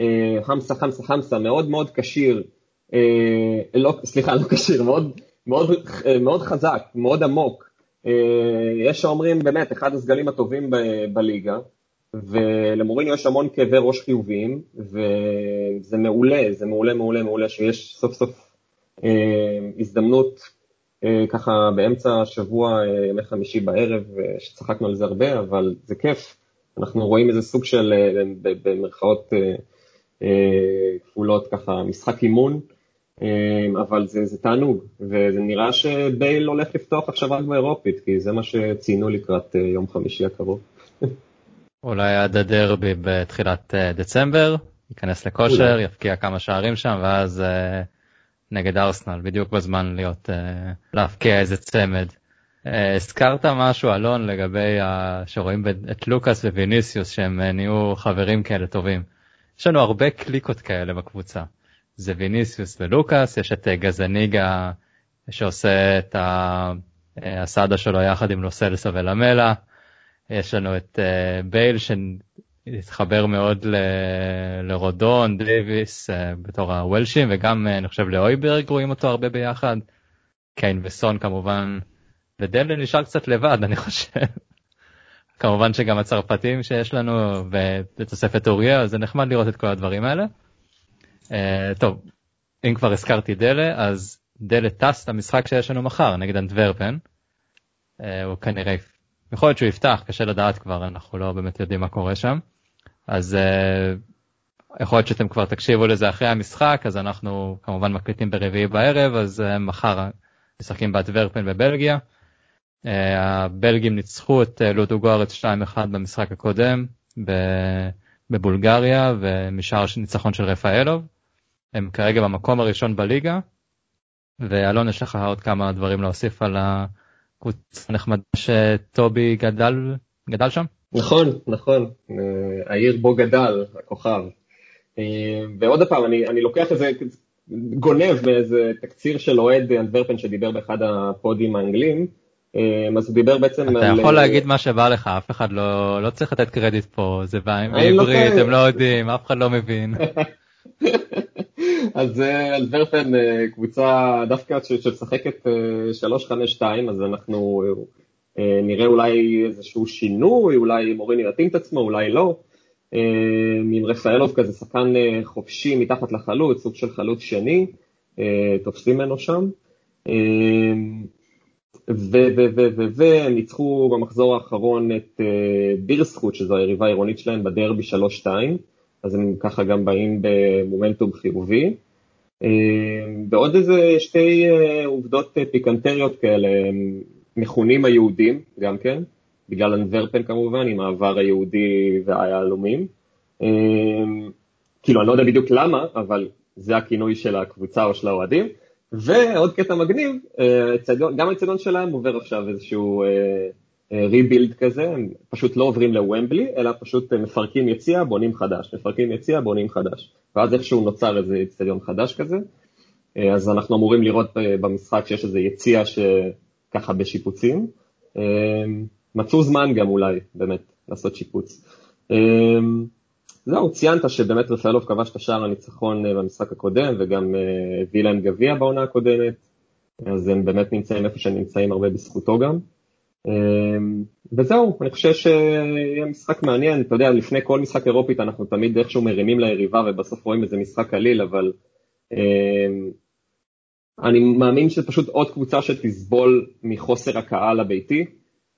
אה, חמסה, חמסה, חמסה, מאוד מאוד כשיר, לא, סליחה, לא כשיר, מאוד, מאוד, מאוד חזק, מאוד עמוק, אה, יש שאומרים באמת אחד הסגלים הטובים ב- בליגה, ולמוריניו יש המון כאבי ראש חיוביים, וזה מעולה, זה מעולה מעולה מעולה שיש סוף סוף אה, הזדמנות אה, ככה באמצע השבוע, אה, ימי חמישי בערב, אה, שצחקנו על זה הרבה, אבל זה כיף, אנחנו רואים איזה סוג של, אה, במרכאות אה, אה, כפולות ככה, משחק אימון. אמ, אבל זה, זה תענוג, וזה נראה שבייל הולך לפתוח עכשיו רק באירופית, כי זה מה שציינו לקראת אה, יום חמישי הקרוב. אולי עד הדרבי בתחילת אה, דצמבר, ייכנס לכושר, אולי. יפקיע כמה שערים שם, ואז uh, נגד ארסנל, בדיוק בזמן להיות, להפקיע איזה צמד. הזכרת משהו, אלון, לגבי uh, שרואים את לוקאס וויניסיוס, שהם נהיו חברים כאלה טובים. יש לנו הרבה קליקות כאלה בקבוצה. זה ויניסיוס ולוקאס, יש את אה, גזניגה שעושה את הסעדה שלו יחד עם לוסלסה ולמלה. יש לנו את בייל שהתחבר מאוד לרודון, דייוויס בתור הוולשים וגם אני חושב לאויברג רואים אותו הרבה ביחד. קיין וסון כמובן ודלן נשאר קצת לבד אני חושב. כמובן שגם הצרפתים שיש לנו ובתוספת אוריה זה נחמד לראות את כל הדברים האלה. Uh, טוב אם כבר הזכרתי דלה אז דלה טס למשחק שיש לנו מחר נגד אנטוורפן. Uh, הוא כנראה יכול להיות שהוא יפתח קשה לדעת כבר אנחנו לא באמת יודעים מה קורה שם. אז uh, יכול להיות שאתם כבר תקשיבו לזה אחרי המשחק אז אנחנו כמובן מקליטים ברביעי בערב אז מחר משחקים באנטוורפן בבלגיה. הבלגים ניצחו את אה, לודוגורץ 2-1 במשחק הקודם בבולגריה ומשאר ניצחון של רפאלוב. הם כרגע במקום הראשון בליגה. ואלון יש לך עוד כמה דברים להוסיף על הקבוצה הנחמדה שטובי גדל גדל שם? נכון נכון אה, העיר בו גדל הכוכב. אה, ועוד פעם אני, אני לוקח איזה גונב מאיזה תקציר של אוהד אנטוורפן שדיבר באחד הפודים האנגלים. אמ, אז הוא דיבר בעצם אתה על... יכול להגיד מה שבא לך אף אחד לא לא צריך לתת קרדיט פה זה בעברית הם לא יודעים אף אחד לא מבין. אז אנטוורפן אה, קבוצה דווקא שמשחקת 3-5-2 אה, אז אנחנו אה, נראה אולי איזשהו שינוי אולי מוריני יתאים את עצמו אולי לא. עם רפאלוב כזה שחקן חופשי מתחת לחלוץ סוג של חלוץ שני תופסים ממנו שם. והם ניצחו במחזור האחרון את אה, בירסקוט, שזו היריבה העירונית שלהם, בדרבי 3-2, אז הם ככה גם באים במומנטום חיובי. אה, ועוד איזה שתי אה, עובדות פיקנטריות כאלה, מכונים היהודים גם כן, בגלל אנוורפן כמובן, עם העבר היהודי והיהלומים. כאילו, אני לא יודע בדיוק למה, אבל זה הכינוי של הקבוצה או של האוהדים. ועוד קטע מגניב, אה, גם האצטדיון שלהם עובר עכשיו איזשהו ריבילד אה, אה, כזה, הם פשוט לא עוברים לוומבלי, אלא פשוט מפרקים יציע, בונים חדש, מפרקים יציע, בונים חדש, ואז איכשהו נוצר איזה אצטדיון חדש כזה, אז אנחנו אמורים לראות במשחק שיש איזה יציע שככה בשיפוצים, מצאו זמן גם אולי באמת לעשות שיפוץ. זהו, ציינת שבאמת רפאלוב כבש את השער הניצחון אה, במשחק הקודם וגם אה, הביא להם גביע בעונה הקודמת, אז הם באמת נמצאים איפה שהם נמצאים הרבה בזכותו גם. אמ, וזהו, אני חושב שיהיה משחק מעניין, אתה יודע, לפני כל משחק אירופית אנחנו תמיד איכשהו מרימים ליריבה ובסוף רואים איזה משחק קליל, אבל אמ, אני מאמין שפשוט עוד קבוצה שתסבול מחוסר הקהל הביתי,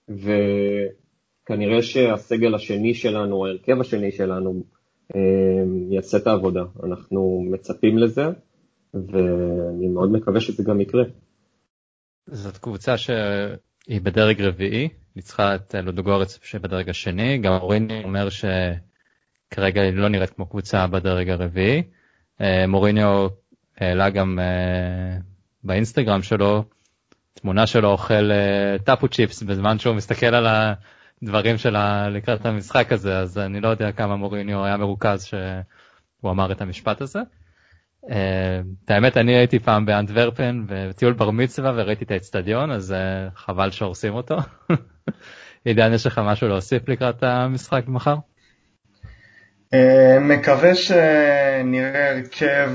וכנראה שהסגל השני שלנו, ההרכב השני שלנו, אמ, יעשה את העבודה. אנחנו מצפים לזה, ואני מאוד מקווה שזה גם יקרה. זאת קבוצה שהיא בדרג רביעי, ניצחה את לודוגורץ שבדרג השני, גם מוריני אומר שכרגע היא לא נראית כמו קבוצה בדרג הרביעי. אה, מוריניו העלה גם אה, באינסטגרם שלו תמונה שלו אוכל אה, טאפו צ'יפס בזמן שהוא מסתכל על הדברים שלה לקראת המשחק הזה אז אני לא יודע כמה מוריניו היה מרוכז שהוא אמר את המשפט הזה. אה, את האמת אני הייתי פעם באנטוורפן בטיול בר מצווה וראיתי את האצטדיון אז אה, חבל שהורסים אותו. עידן יש לך משהו להוסיף לקראת המשחק מחר? מקווה שנראה הרכב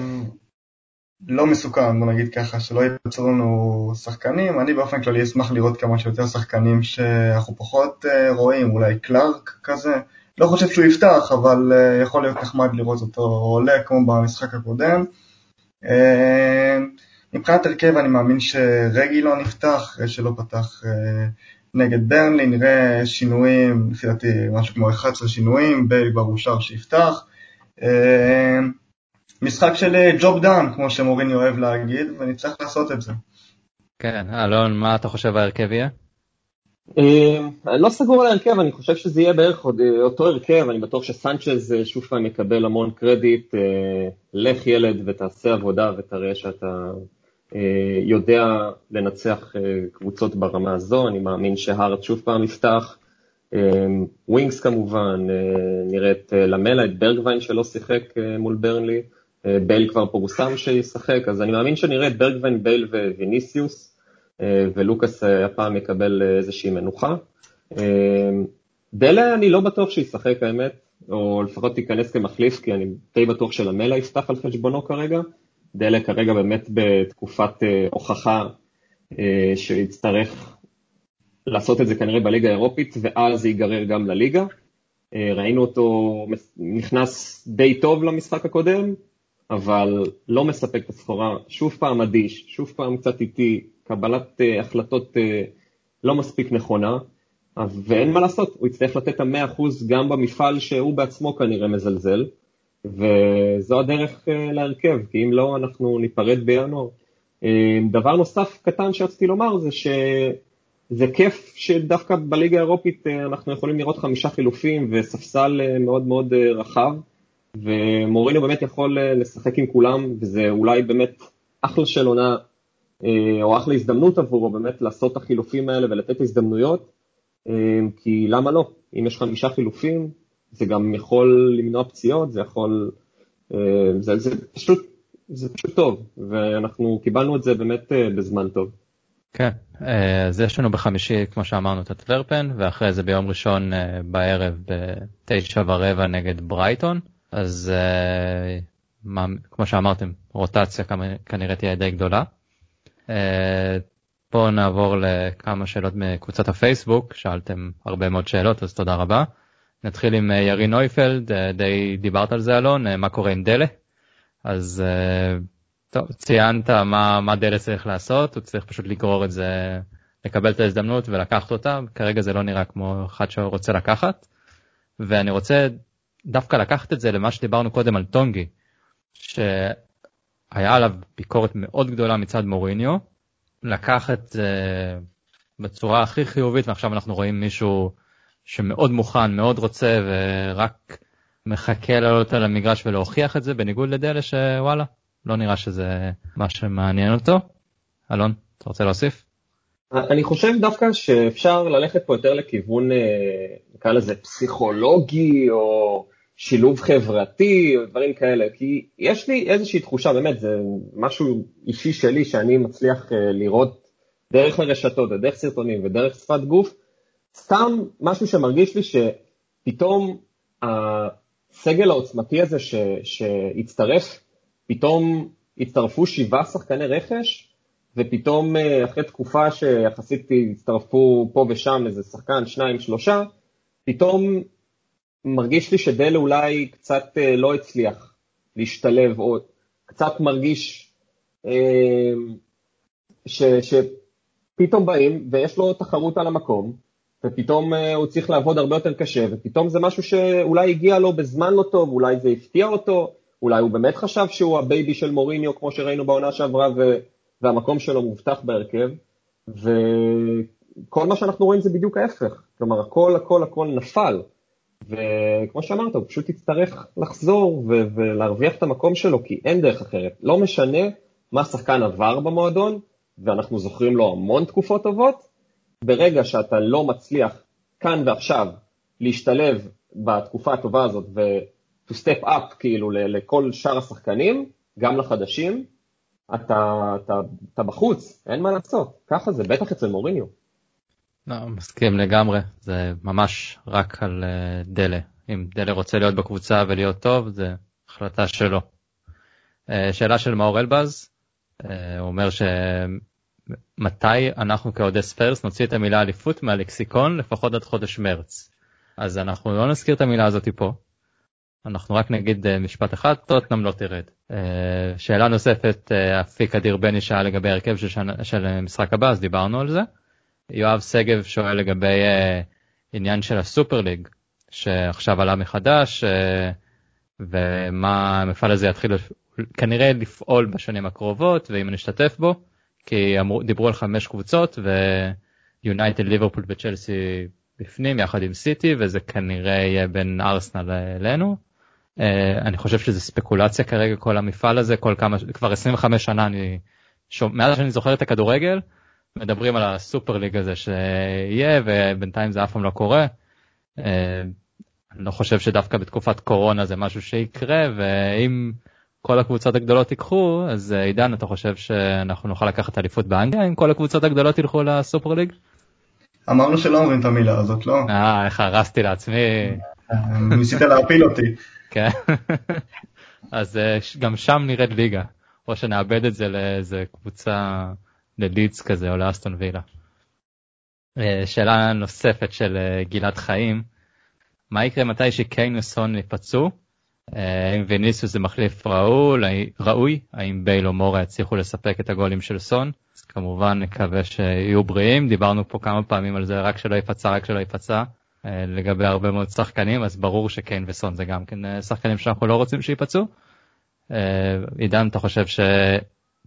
לא מסוכן, בוא נגיד ככה, שלא ייפצעו לנו שחקנים. אני באופן כללי אשמח לראות כמה שיותר שחקנים שאנחנו פחות רואים, אולי קלארק כזה. לא חושב שהוא יפתח, אבל uh, יכול להיות נחמד לראות אותו עולה כמו במשחק הקודם. Uh, מבחינת הרכב אני מאמין שרגי לא נפתח, אחרי שלא פתח נגד ברנלי, נראה שינויים, לפי דעתי משהו כמו 11 שינויים, בייל כבר אושר שיפתח. משחק של job done, כמו שמוריניו אוהב להגיד, ונצטרך לעשות את זה. כן, אלון, מה אתה חושב ההרכב יהיה? אה, אני לא סגור על ההרכב, אני חושב שזה יהיה בערך אה, אותו הרכב, אני בטוח שסנצ'ז אה, שוב פעם יקבל המון קרדיט, לך ילד ותעשה עבודה ותראה שאתה יודע לנצח קבוצות ברמה הזו, אני מאמין שהארט שוב פעם יפתח, ווינקס כמובן, נראה את למלה, את ברגווין שלא שיחק מול ברנלי, בייל כבר פורסם שישחק, אז אני מאמין שנראה את ברגווין, בייל וויניסיוס, ולוקאס הפעם יקבל איזושהי מנוחה. דלה אני לא בטוח שישחק האמת, או לפחות תיכנס כמחליף, כי אני די בטוח שלמלה יפתח על חשבונו כרגע. דלה כרגע באמת בתקופת הוכחה שיצטרך לעשות את זה כנראה בליגה האירופית, ואז זה ייגרר גם לליגה. אה, ראינו אותו נכנס די טוב למשחק הקודם, אבל לא מספק את הסחורה, שוב פעם אדיש, שוב פעם קצת איטי, קבלת uh, החלטות uh, לא מספיק נכונה, ואין מה לעשות, הוא יצטרך לתת את המאה אחוז גם במפעל שהוא בעצמו כנראה מזלזל, וזו הדרך uh, להרכב, כי אם לא, אנחנו ניפרד בינואר. דבר נוסף קטן שרציתי לומר זה ש... זה כיף שדווקא בליגה האירופית אה, אנחנו יכולים לראות חמישה חילופים וספסל אה, מאוד מאוד אה, רחב, ומורינו באמת יכול לשחק עם כולם, וזה אולי באמת אחלה של עונה, או אחלה הזדמנות עבורו באמת לעשות את החילופים האלה ולתת הזדמנויות, כי למה לא? אם יש חמישה חילופים, זה גם יכול למנוע פציעות, זה יכול... זה, זה, פשוט, זה פשוט טוב, ואנחנו קיבלנו את זה באמת בזמן טוב. כן, אה, אז יש לנו בחמישי, כמו שאמרנו, את הטוורפן, ואחרי זה ביום ראשון אה, בערב בתשע ורבע נגד ברייטון, אז אה, מה, כמו שאמרתם, רוטציה כנראה תהיה די גדולה. בואו נעבור לכמה שאלות מקבוצת הפייסבוק, שאלתם הרבה מאוד שאלות, אז תודה רבה. נתחיל עם ירי נויפלד, די דיברת על זה אלון, מה קורה עם דלה? אז טוב, ציינת מה, מה דלה צריך לעשות, הוא צריך פשוט לגרור את זה, לקבל את ההזדמנות ולקחת אותה, כרגע זה לא נראה כמו אחד שרוצה לקחת. ואני רוצה דווקא לקחת את זה למה שדיברנו קודם על טונגי, שהיה עליו ביקורת מאוד גדולה מצד מוריניו, לקח את זה בצורה הכי חיובית ועכשיו אנחנו רואים מישהו שמאוד מוכן, מאוד רוצה ורק מחכה לעלות על המגרש ולהוכיח את זה בניגוד לדלה שוואלה לא נראה שזה מה שמעניין אותו. אלון, אתה רוצה להוסיף? אני חושב דווקא שאפשר ללכת פה יותר לכיוון, אה, נקרא לזה פסיכולוגי, או שילוב חברתי, או דברים כאלה, כי יש לי איזושהי תחושה, באמת, זה משהו אישי שלי, שאני מצליח אה, לראות דרך הרשתות, ודרך סרטונים, ודרך שפת גוף, סתם משהו שמרגיש לי שפתאום הסגל העוצמתי הזה שהצטרף פתאום הצטרפו שבעה שחקני רכש, ופתאום אה, אחרי תקופה שיחסית הצטרפו פה ושם איזה שחקן, שניים, שלושה, פתאום מרגיש לי שדלה אולי קצת אה, לא הצליח להשתלב, או קצת מרגיש אה, ש, שפתאום באים ויש לו תחרות על המקום, ופתאום הוא צריך לעבוד הרבה יותר קשה, ופתאום זה משהו שאולי הגיע לו בזמן לא טוב, אולי זה הפתיע אותו, אולי הוא באמת חשב שהוא ה baby של מוריניו, כמו שראינו בעונה שעברה, ו... והמקום שלו מובטח בהרכב, וכל מה שאנחנו רואים זה בדיוק ההפך. כלומר, הכל הכל הכל נפל, וכמו שאמרת, הוא פשוט יצטרך לחזור ו... ולהרוויח את המקום שלו, כי אין דרך אחרת. לא משנה מה שחקן עבר במועדון, ואנחנו זוכרים לו המון תקופות טובות, ברגע שאתה לא מצליח כאן ועכשיו להשתלב בתקופה הטובה הזאת, ו... to step up כאילו לכל שאר השחקנים, גם לחדשים, אתה, אתה, אתה בחוץ, אין מה לעשות, ככה זה, בטח אצל מוריניו. לא, מסכים לגמרי, זה ממש רק על uh, דלה. אם דלה רוצה להיות בקבוצה ולהיות טוב, זה החלטה שלו. Uh, שאלה של מאור אלבז, uh, הוא אומר שמתי אנחנו כאוהדי ספיירס נוציא את המילה אליפות מהלקסיקון לפחות עד חודש מרץ. אז אנחנו לא נזכיר את המילה הזאת פה, אנחנו רק נגיד אה, משפט אחד, טוטנאם לא תרד. אה, שאלה נוספת, אה, אפיק אדיר בני שאל לגבי הרכב של, של משחק הבא, אז דיברנו על זה. יואב שגב שואל לגבי עניין של הסופר ליג, שעכשיו עלה מחדש, ומה המפעל הזה יתחיל כנראה לפעול בשנים הקרובות, ואם נשתתף בו, כי אמרו, דיברו על חמש קבוצות, ויונייטד, ליברפול וצ'לסי בפנים יחד עם סיטי, וזה כנראה יהיה בין ארסנל אלינו. Uh, אני חושב שזה ספקולציה כרגע כל המפעל הזה כל כמה כבר 25 שנה אני שומע מאז שאני זוכר את הכדורגל מדברים על הסופר ליג הזה שיהיה ובינתיים זה אף פעם לא קורה. Uh, אני לא חושב שדווקא בתקופת קורונה זה משהו שיקרה ואם כל הקבוצות הגדולות ייקחו, אז אה, עידן, אתה חושב שאנחנו נוכל לקחת אליפות באנגליה אם כל הקבוצות הגדולות ילכו לסופר ליג? אמרנו שלא אומרים את המילה הזאת, לא? אה, איך הרסתי לעצמי. ניסית להפיל אותי. כן. אז אה, גם שם נראית ליגה, או שנאבד את זה לאיזה קבוצה ללידס כזה או לאסטון וילה. אה, שאלה נוספת של גלעד חיים, מה יקרה מתי שקיין וסון יפצעו? האם ויניסיוס זה מחליף ראול, ראוי? האם בייל או מורה יצליחו לספק את הגולים של סון? אז כמובן נקווה שיהיו בריאים, דיברנו פה כמה פעמים על זה, רק שלא יפצע, רק שלא יפצע. אה, לגבי הרבה מאוד שחקנים, אז ברור שקיין וסון זה גם כן אה, שחקנים שאנחנו לא רוצים שיפצעו. אה, עידן, אתה חושב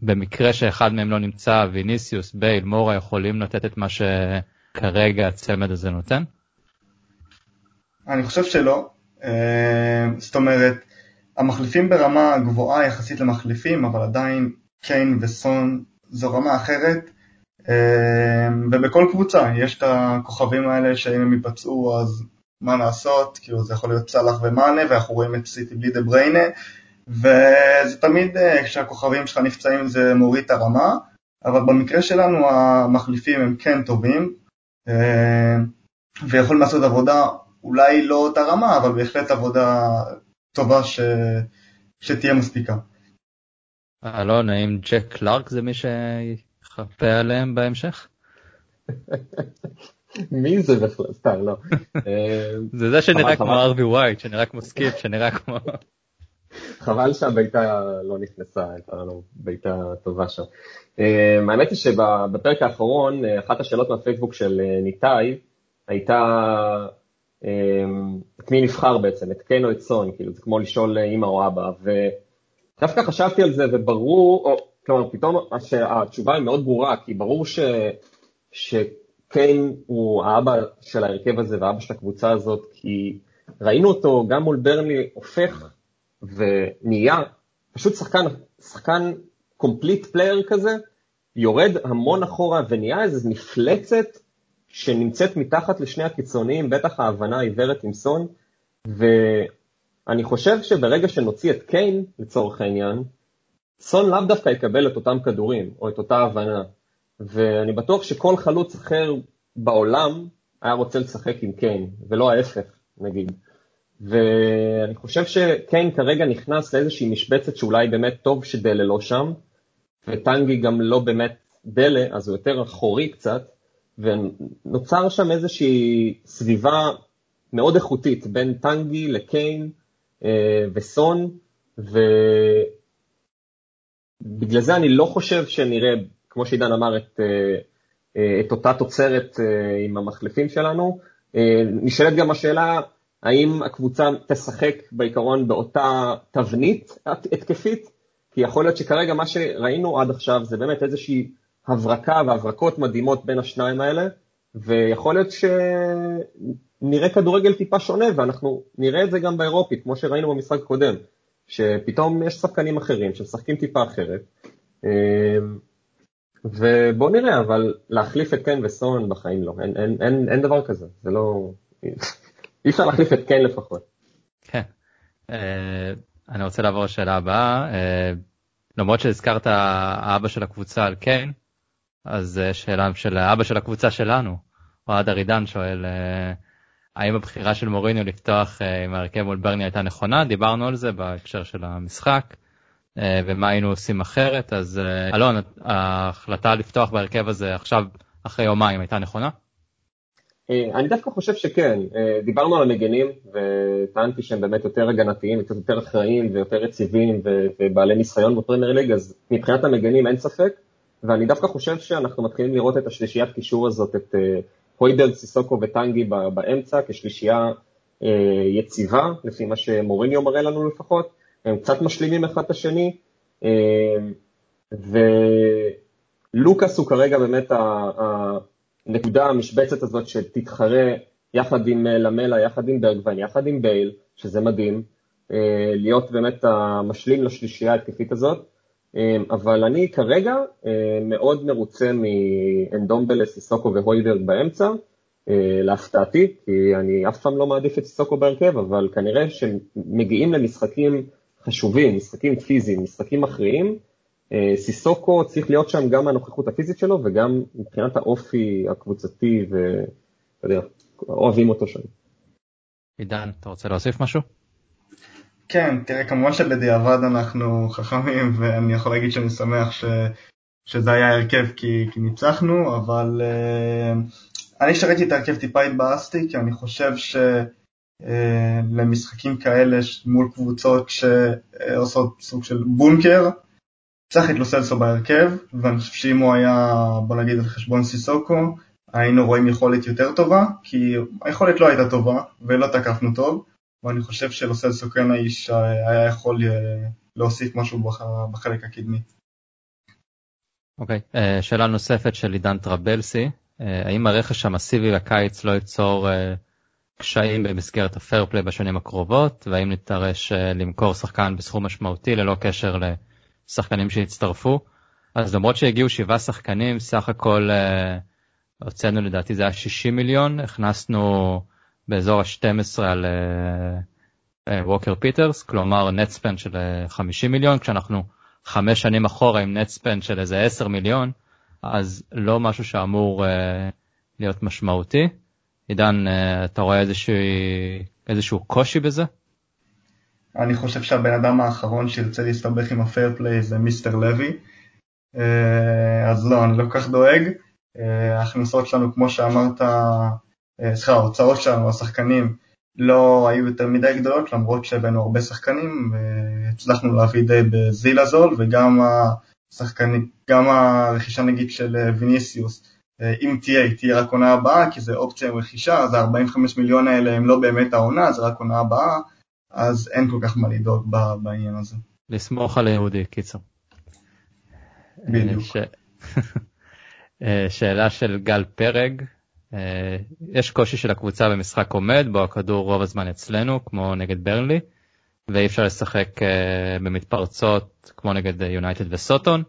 שבמקרה שאחד מהם לא נמצא, ויניסיוס, בייל, מורה יכולים לתת את מה שכרגע הצמד הזה נותן? אני חושב שלא. זאת אומרת, המחליפים ברמה גבוהה יחסית למחליפים, אבל עדיין קיין וסון זו רמה אחרת. אמ, ובכל קבוצה יש את הכוכבים האלה שאם הם ייפצעו אז מה לעשות, כאילו זה יכול להיות סאלח ומאנה ואנחנו רואים את סיטי בלי דה בריינה וזה תמיד אה, כשהכוכבים שלך נפצעים זה מוריד את הרמה אבל במקרה שלנו המחליפים הם כן טובים אמ, ויכולים לעשות עבודה אולי לא אותה רמה אבל בהחלט עבודה טובה ש... שתהיה מספיקה. אלון, האם ג'ק קלארק זה מי ש... חפה עליהם בהמשך? מי זה בכלל? סתם, לא. זה זה שנראה כמו הארווי ווייט, שנראה כמו סקיפ, שנראה כמו... חבל שהבעיטה לא נכנסה, הייתה לנו בעיטה טובה שם. אה, האמת היא שבפרק האחרון, אה, אחת השאלות מהפייסבוק של אה, ניתאי הייתה את מי נבחר בעצם, את קיין או את סון, כאילו זה כמו לשאול אמא או אבא, ודווקא חשבתי על זה וברור, או כלומר, פתאום התשובה היא מאוד ברורה, כי ברור ש, שקיין הוא האבא של ההרכב הזה והאבא של הקבוצה הזאת, כי ראינו אותו גם מול ברנלי הופך ונהיה פשוט שחקן, שחקן complete player כזה, יורד המון אחורה ונהיה איזו מפלצת שנמצאת מתחת לשני הקיצוניים, בטח ההבנה העיוורת עם סון, ואני חושב שברגע שנוציא את קיין, לצורך העניין, סון לאו דווקא יקבל את אותם כדורים, או את אותה הבנה, ואני בטוח שכל חלוץ אחר בעולם היה רוצה לשחק עם קיין, ולא ההפך, נגיד. ואני חושב שקיין כרגע נכנס לאיזושהי משבצת שאולי באמת טוב שדלה לא שם, וטנגי גם לא באמת דלה, אז הוא יותר אחורי קצת, ונוצר שם איזושהי סביבה מאוד איכותית בין טנגי לקיין אה, וסון, ו... בגלל זה אני לא חושב שנראה, כמו שעידן אמר, את, אה, אה, את אותה תוצרת אה, עם המחליפים שלנו. נשאלת גם השאלה, האם הקבוצה תשחק בעיקרון באותה תבנית התקפית? כי יכול להיות שכרגע מה שראינו עד עכשיו זה באמת איזושהי הברקה והברקות מדהימות בין השניים האלה, ויכול להיות שנראה כדורגל טיפה שונה, ואנחנו נראה את זה גם באירופית, כמו שראינו במשחק הקודם. שפתאום יש שחקנים אחרים שמשחקים טיפה אחרת. ובוא נראה, אבל להחליף את קן וסון בחיים לא, אין, אין, אין, אין דבר כזה, זה לא... אי אפשר להחליף את קן לפחות. כן. אה, אני רוצה לעבור לשאלה הבאה. אה, למרות שהזכרת האבא של הקבוצה על קיין, אז שאלה של האבא של הקבוצה שלנו, אוהד ארידן שואל, האם הבחירה של מוריניו לפתוח אה, עם ההרכב מול ברני הייתה נכונה? דיברנו על זה בהקשר של המשחק, אה, ומה היינו עושים אחרת, אז אה, אלון, ההחלטה לפתוח בהרכב הזה עכשיו, אחרי יומיים, הייתה נכונה? אני דווקא חושב שכן, דיברנו על המגנים וטענתי שהם באמת יותר הגנתיים, קצת יותר אחראיים ויותר יציבים ובעלי ניסיון בפרמייר ליג, אז מבחינת המגנים אין ספק, ואני דווקא חושב שאנחנו מתחילים לראות את השלישיית קישור הזאת, את הויברג, סיסוקו וטנגי באמצע כשלישייה אה, יציבה, לפי מה שמוריניו מראה לנו לפחות, הם קצת משלימים אחד את השני, אה, ולוקאס הוא כרגע באמת הנקודה המשבצת הזאת שתתחרה יחד עם אה, למלה, יחד עם ברגווין, יחד עם בייל, שזה מדהים, להיות באמת המשלים לשלישייה ההתקפית הזאת. אבל אני כרגע מאוד מרוצה מאנדומבלה, סיסוקו והויברג באמצע, להפתעתי, כי אני אף פעם לא מעדיף את סיסוקו בהרכב, אבל כנראה שמגיעים למשחקים חשובים, משחקים פיזיים, משחקים מכריעים, אה, סיסוקו צריך להיות שם גם מהנוכחות הפיזית שלו וגם מבחינת האופי הקבוצתי, ואתה יודע, אוהבים אותו שם. עידן, אתה רוצה להוסיף משהו? כן, תראה, כמובן שבדיעבד אנחנו חכמים, ואני יכול להגיד שאני שמח ש... שזה היה הרכב כי, כי ניצחנו, אבל uh, אני שראיתי את ההרכב טיפה התבאסתי, כי אני חושב שלמשחקים uh, כאלה מול קבוצות שעושות סוג של בונקר, צריך את לוסלסו בהרכב, ואני חושב שאם הוא היה, בוא נגיד, על חשבון סיסוקו, היינו רואים יכולת יותר טובה, כי היכולת לא הייתה טובה, ולא תקפנו טוב, ואני חושב שלוסלסו כן האיש היה יכול אה, להוסיף משהו בחלק הקדמי. אוקיי, okay. אה, שאלה נוספת של עידן טרבלסי, אה, האם הרכש המסיבי לקיץ לא ייצור קשיים במסגרת הפיירפליי בשנים הקרובות, והאם ניתרש למכור שחקן בסכום משמעותי ללא קשר לשחקנים שהצטרפו? אז למרות שהגיעו שבעה שחקנים, סך הכל הוצאנו לדעתי זה היה 60 מיליון, הכנסנו באזור ה-12 על ווקר uh, פיטרס, כלומר נטספן של 50 מיליון, כשאנחנו חמש שנים אחורה עם נטספן של איזה 10 מיליון, אז לא משהו שאמור uh, להיות משמעותי. עידן, uh, אתה רואה איזשהו, איזשהו קושי בזה? אני חושב שהבן אדם האחרון שירצה להסתבך עם הפייר פליי זה מיסטר לוי, אז לא, אני לא כל כך דואג. ההכנסות שלנו, כמו שאמרת, אה, סליחה, ההוצאות שלנו, השחקנים, לא היו יותר מדי גדולות, למרות שהבאנו הרבה שחקנים, והצלחנו להביא די בזיל הזול, וגם השחקנים, גם הרכישה נגיד של אה, ויניסיוס, אה, אם תהיה, תהיה רק עונה הבאה, כי זה אופציה רכישה, אז ה-45 מיליון האלה הם לא באמת העונה, זה רק עונה הבאה, אז אין כל כך מה לדאוג בעניין הזה. לסמוך על היהודי, קיצר. בדיוק. שאלה של גל פרג, אה, יש קושי של הקבוצה במשחק עומד בו הכדור רוב הזמן אצלנו כמו נגד ברנלי ואי אפשר לשחק אה, במתפרצות כמו נגד יונייטד וסוטון.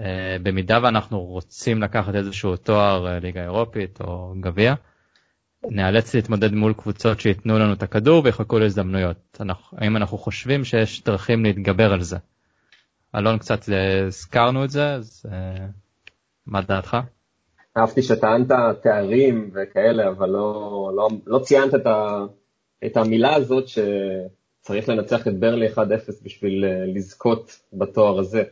אה, במידה ואנחנו רוצים לקחת איזשהו תואר ליגה אירופית או גביע נאלץ להתמודד מול קבוצות שייתנו לנו את הכדור ויחכו להזדמנויות. האם אנחנו חושבים שיש דרכים להתגבר על זה? אלון קצת הזכרנו את זה אז מה דעתך? אהבתי שטענת תארים וכאלה, אבל לא, לא, לא ציינת את המילה הזאת שצריך לנצח את ברלי 1-0 בשביל אה, לזכות בתואר הזה.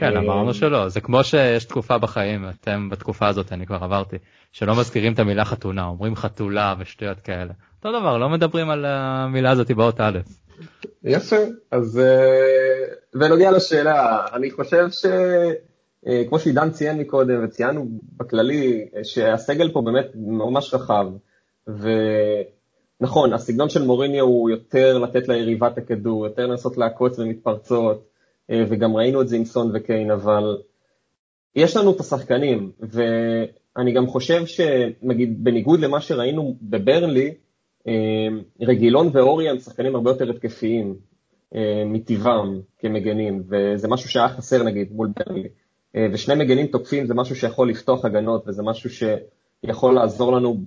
כן, אמרנו שלא, זה כמו שיש תקופה בחיים, אתם בתקופה הזאת, אני כבר עברתי, שלא מזכירים את המילה חתונה, אומרים חתולה ושטויות כאלה. אותו דבר, לא מדברים על המילה הזאת באות א'. יפה, אז בנוגע אה, לשאלה, אני חושב ש... אה, שעידן ציין מקודם וציינו בכללי, אה, שהסגל פה באמת ממש רחב. ונכון, הסגנון של מוריניו הוא יותר לתת ליריבה את הכדור, יותר לנסות לעקוץ במתפרצות, אה, וגם ראינו את זה עם סון וקיין, אבל יש לנו את השחקנים, ואני גם חושב שנגיד, בניגוד למה שראינו בברנלי, רגילון ואורי הם שחקנים הרבה יותר התקפיים מטבעם כמגנים, וזה משהו שהיה חסר נגיד מול ברנלי. אה, ושני מגנים תוקפים זה משהו שיכול לפתוח הגנות וזה משהו שיכול לעזור לנו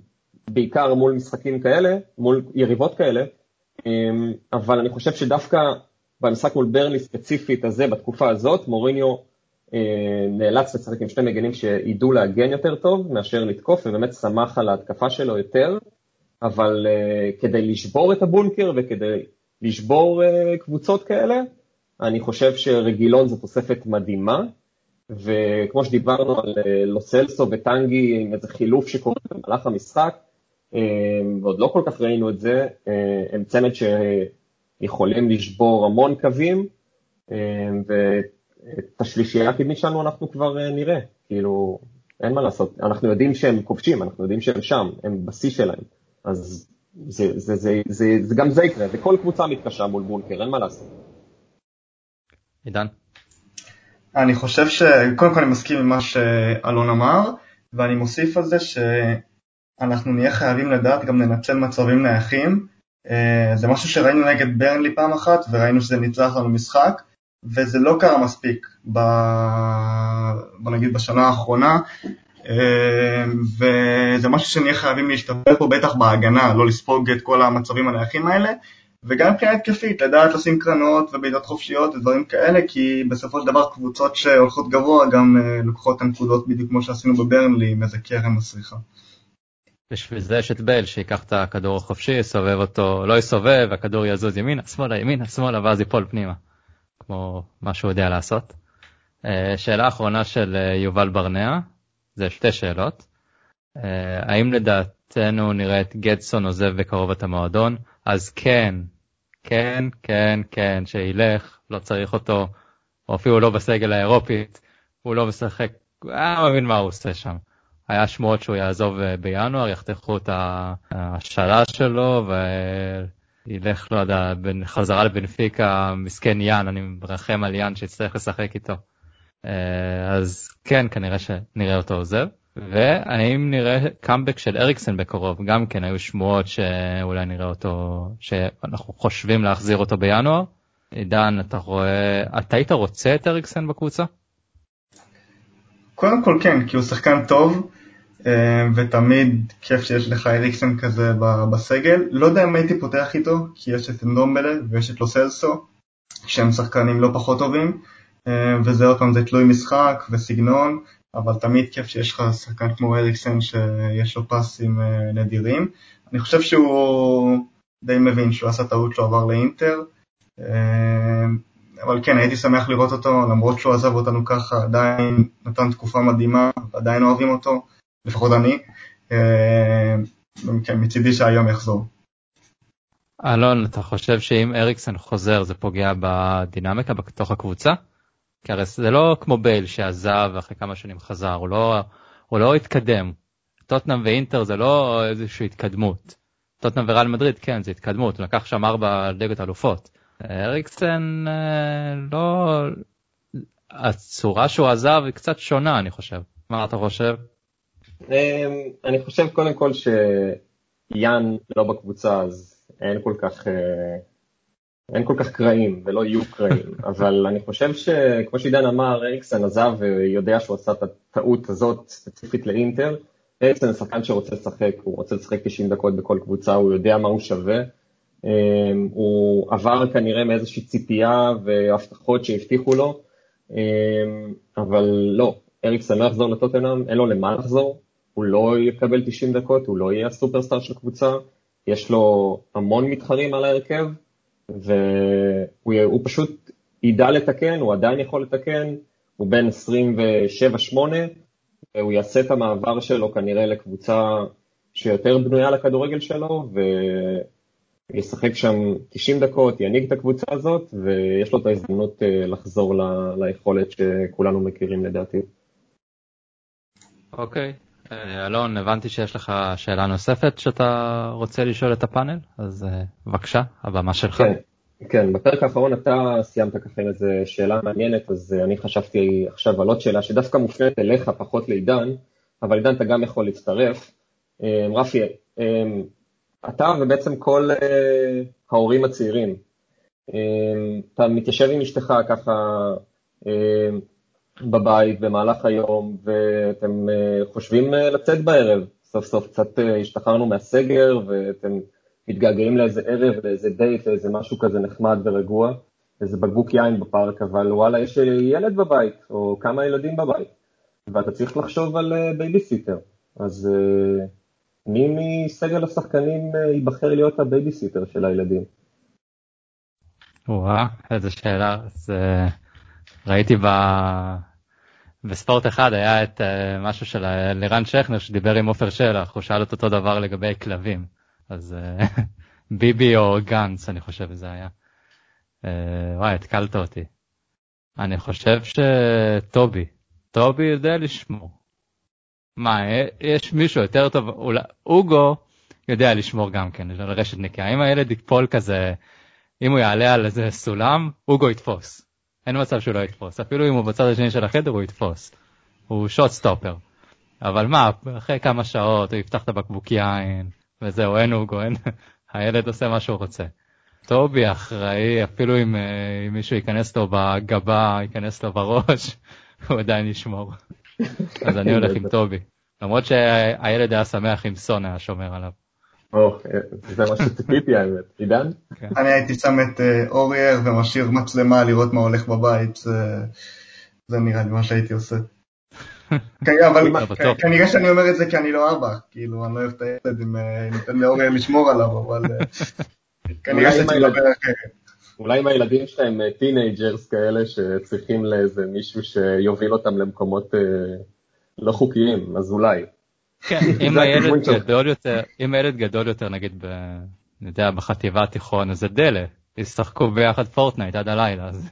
בעיקר מול משחקים כאלה, מול יריבות כאלה, אבל אני חושב שדווקא במשחק מול ברלי ספציפית הזה, בתקופה הזאת, מוריניו אה, נאלץ לשחק עם שני מגנים שידעו להגן יותר טוב מאשר לתקוף, ובאמת שמח על ההתקפה שלו יותר, אבל אה, כדי לשבור את הבונקר וכדי לשבור קבוצות כאלה, אני חושב שרגילון זו תוספת מדהימה. וכמו שדיברנו על אה, לוסלסו וטנגי עם איזה חילוף שקורה במהלך המשחק, אה, ועוד לא כל כך ראינו את זה, אה, הם צמד שיכולים לשבור המון קווים, ואת השלישייה הקדמית שלנו אנחנו כבר נראה, כאילו, אין מה לעשות, אנחנו יודעים שהם כובשים, אנחנו יודעים שהם שם, הם בשיא שלהם, אז זה, זה, זה, זה, זה גם זה יקרה, וכל קבוצה מתקשה מול בונקר, אין מה לעשות. עידן? אני חושב שקודם כל אני מסכים עם מה שאלון אמר, ואני מוסיף על זה שאנחנו נהיה חייבים לדעת גם לנצל מצבים נייחים. אה, זה משהו שראינו נגד ברנלי פעם אחת, וראינו שזה ניצח לנו משחק, וזה לא קרה מספיק, ב... בוא נגיד בשנה האחרונה, אה, וזה משהו שנהיה חייבים להשתפר פה בטח בהגנה, לא לספוג את כל המצבים הנייחים האלה, וגם מבחינה התקפית, לדעת לשים קרנות ובעיטות חופשיות ודברים כאלה, כי בסופו של דבר קבוצות שהולכות גבוה גם לוקחות את הנקודות בדיוק כמו שעשינו בברנלי עם איזה קרן מסריחה. בשביל זה יש את בל שיקח את הכדור החופשי, יסובב אותו, לא יסובב, הכדור יזוז ימינה, שמאלה, ימינה, שמאלה, ואז ייפול פנימה. כמו מה שהוא יודע לעשות. אה, שאלה אחרונה של אה, יובל ברנע, זה שתי שאלות. אה, האם לדעתנו נראה את גדסון עוזב בקרוב את המועדון? אז כן, כן, כן, כן, שילך, לא צריך אותו, או אפילו לא בסגל האירופית, הוא לא משחק, היה מבין מה הוא עושה שם. היה שמועות שהוא יעזוב בינואר, יחתכו את השאלה שלו וילך, לא יודע, חזרה לבנפיקה, מסכן יאן, אני מרחם על יאן שיצטרך לשחק איתו. אה, אז כן, כנראה שנראה אותו עוזב. והאם נראה קאמבק של אריקסן בקרוב? גם כן היו שמועות שאולי נראה אותו, שאנחנו חושבים להחזיר אותו בינואר. עידן, אתה רואה, אתה היית רוצה את אריקסן בקבוצה? קודם כל כן, כי הוא שחקן טוב, אה, ותמיד כיף שיש לך אריקסן כזה בסגל. לא יודע אם הייתי פותח איתו, כי יש את אנדומבלה ויש את לוסלסו, שהם שחקנים לא פחות טובים, אה, וזה עוד פעם, זה תלוי משחק וסגנון, אבל תמיד כיף שיש לך שחקן כמו אריקסן שיש לו פסים אה, נדירים. אני חושב שהוא די מבין שהוא עשה טעות שהוא עבר לאינטר, אבל כן, הייתי שמח לראות אותו, למרות שהוא עזב אותנו ככה, עדיין נתן תקופה מדהימה, עדיין אוהבים אותו. לפחות אני, אה, כן, מצידי שהיום יחזור. אלון, אתה חושב שאם אריקסן חוזר זה פוגע בדינמיקה בתוך הקבוצה? כי הרי זה לא כמו בייל שעזב ואחרי כמה שנים חזר, הוא לא, הוא לא התקדם. טוטנאם ואינטר זה לא איזושהי התקדמות. טוטנאם וריאל מדריד כן זה התקדמות, הוא לקח שם ארבע ליגות אלופות. אריקסן אה, לא... הצורה שהוא עזב היא קצת שונה אני חושב. מה אתה חושב? אמ, אני חושב קודם כל שיאן לא בקבוצה אז אין כל כך אה, אין כל כך קרעים ולא יהיו קרעים, אבל אני חושב שכמו שעידן אמר, אריקסן עזב ויודע שהוא עשה את הטעות הזאת ספציפית לאינטר. אריקסן זה שחקן שרוצה לשחק, הוא רוצה לשחק 90 דקות בכל קבוצה, הוא יודע מה הוא שווה. אמ, הוא עבר כנראה מאיזושהי ציפייה והבטחות שהבטיחו לו, אמ, אבל לא, אריקסן לא יחזור לטוטנאם, אין לו למה לחזור, הוא לא יקבל 90 דקות, הוא לא יהיה הסופרסטאר של קבוצה, יש לו המון מתחרים על ההרכב, והוא פשוט ידע לתקן, הוא עדיין יכול לתקן, הוא בין 27-8, והוא יעשה את המעבר שלו כנראה לקבוצה שיותר בנויה לכדורגל שלו, וישחק שם 90 דקות, ינהיג את הקבוצה הזאת, ויש לו את ההזדמנות אה, לחזור ל... ליכולת שכולנו מכירים לדעתי. אוקיי, okay. אה, אלון, הבנתי שיש לך שאלה נוספת שאתה רוצה לשאול את הפאנל, אז אה, בבקשה, הבמה שלך. כן, כן, בפרק האחרון אתה סיימת ככה עם איזה שאלה מעניינת, אז אני חשבתי עכשיו על עוד שאלה שדווקא מופנית אליך, פחות לעידן, אבל עידן אתה גם יכול להצטרף. רפי, אתה ובעצם כל ההורים הצעירים, אתה מתיישב עם אשתך ככה בבית במהלך היום, ואתם אה, חושבים אה, לצאת בערב. סוף סוף קצת אה, השתחררנו מהסגר, ואתם מתגעגעים לאיזה ערב, לאיזה דייט, לאיזה משהו כזה נחמד ורגוע, איזה בקבוק יין בפארק, אבל וואלה, יש ילד בבית, או כמה ילדים בבית, ואתה צריך לחשוב על בייביסיטר. אז מי מסגל השחקנים ייבחר להיות הבייביסיטר של הילדים? וואה, איזה שאלה. זה... ראיתי ב... בספורט אחד היה את uh, משהו של אה, לירן שכנר שדיבר עם עופר שלח, הוא שאל את אותו דבר לגבי כלבים. אז ביבי או גנץ אני חושב זה היה. וואי, התקלת אותי. אני חושב שטובי, טובי יודע לשמור. מה, יש מישהו יותר טוב, אולי, אוגו יודע לשמור גם כן, על רשת נקייה. אם הילד ייפול כזה, אם הוא יעלה על איזה סולם, אוגו יתפוס. אין מצב שהוא לא יתפוס, אפילו אם הוא בצד השני של החדר הוא יתפוס. הוא שוט סטופר. אבל מה, אחרי כמה שעות הוא יפתח את הבקבוק יין, וזהו, אין אוגו, אין, הילד עושה מה שהוא רוצה. טובי אחראי, אפילו אם, אה, אם מישהו ייכנס לו בגבה, ייכנס לו בראש, הוא עדיין ישמור. אז אני הולך עם טובי. למרות שהילד היה שמח אם סון היה שומר עליו. זה מה שציפיתי האמת. עידן? כן. אני הייתי שם את אה, אורייר ומשאיר מצלמה לראות מה הולך בבית, זה נראה לי מה שהייתי עושה. כן, אבל כנראה שאני אומר את זה כי אני לא אבא, כאילו אני לא אוהב את הילד אם ניתן לאורייר לשמור עליו, אבל כנראה שאני מדבר אחרת. אולי אם הילדים שלהם teenagers כאלה שצריכים לאיזה מישהו שיוביל אותם למקומות לא חוקיים, אז אולי. כן, אם הילד גדול יותר, אם הילד גדול יותר נגיד, ב, אני יודע, בחטיבה התיכון, אז זה דלה, ישחקו ביחד פורטנייט עד הלילה, אז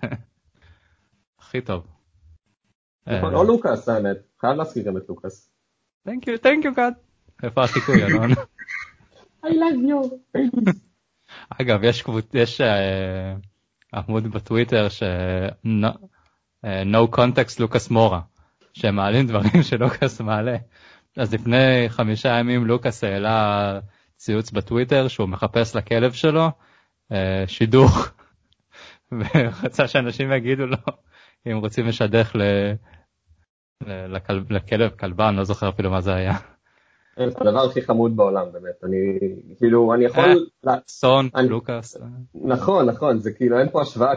הכי טוב. נכון, או לוקאס האמת, חייב להזכיר גם את לוקאס. thank you, thank you God. איפה החיקוי, אלון? I love you. אגב, יש יש עמוד בטוויטר ש... no context לוקאס מורה, שהם מעלים דברים שלוקאס מעלה. אז לפני חמישה ימים לוקאס העלה ציוץ בטוויטר שהוא מחפש לכלב שלו שידוך ורצה שאנשים יגידו לו אם רוצים לשדך ל... לכלב, לכלב אני לא זוכר אפילו מה זה היה. זה הדבר הכי חמוד בעולם באמת אני כאילו אני יכול סון לוקאס נכון נכון זה כאילו אין פה השוואה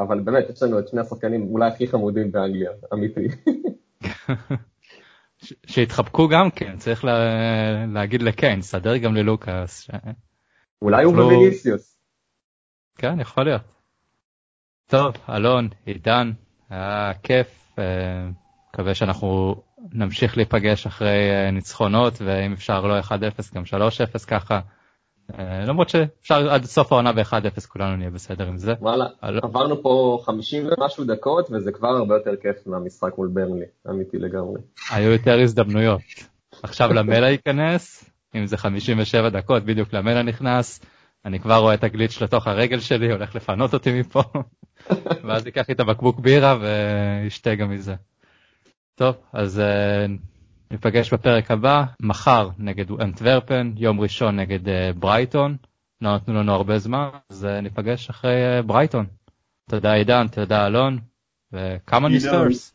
אבל באמת יש לנו את שני השחקנים אולי הכי חמודים באנגליה אמיתי. שהתחבקו גם כן, צריך לה, להגיד לקיין, סדר גם ללוקאס. ש... אולי הוא בוויניסיוס. כן, יכול להיות. טוב, אלון, עידן, היה כיף, אה, מקווה שאנחנו נמשיך להיפגש אחרי אה, ניצחונות, ואם אפשר לא 1-0 גם 3-0 ככה. אה, למרות שאפשר עד סוף העונה ב-1-0 כולנו נהיה בסדר עם זה. וואלה, עברנו פה 50 ומשהו דקות וזה כבר הרבה יותר כיף מהמשחק מול ברנלי, אמיתי לגמרי. היו יותר הזדמנויות. עכשיו למלה ייכנס, אם זה 57 דקות, בדיוק למלה נכנס, אני כבר רואה את הגליץ' לתוך הרגל שלי, הולך לפנות אותי מפה, ואז ייקח לי את הבקבוק בירה וישתה גם מזה. טוב, אז אה, ניפגש בפרק הבא, מחר נגד אנטוורפן, יום ראשון נגד uh, ברייטון, לא נתנו לנו הרבה זמן, אז uh, ניפגש אחרי uh, ברייטון. תודה עידן, תודה אלון, וכמה נספרס.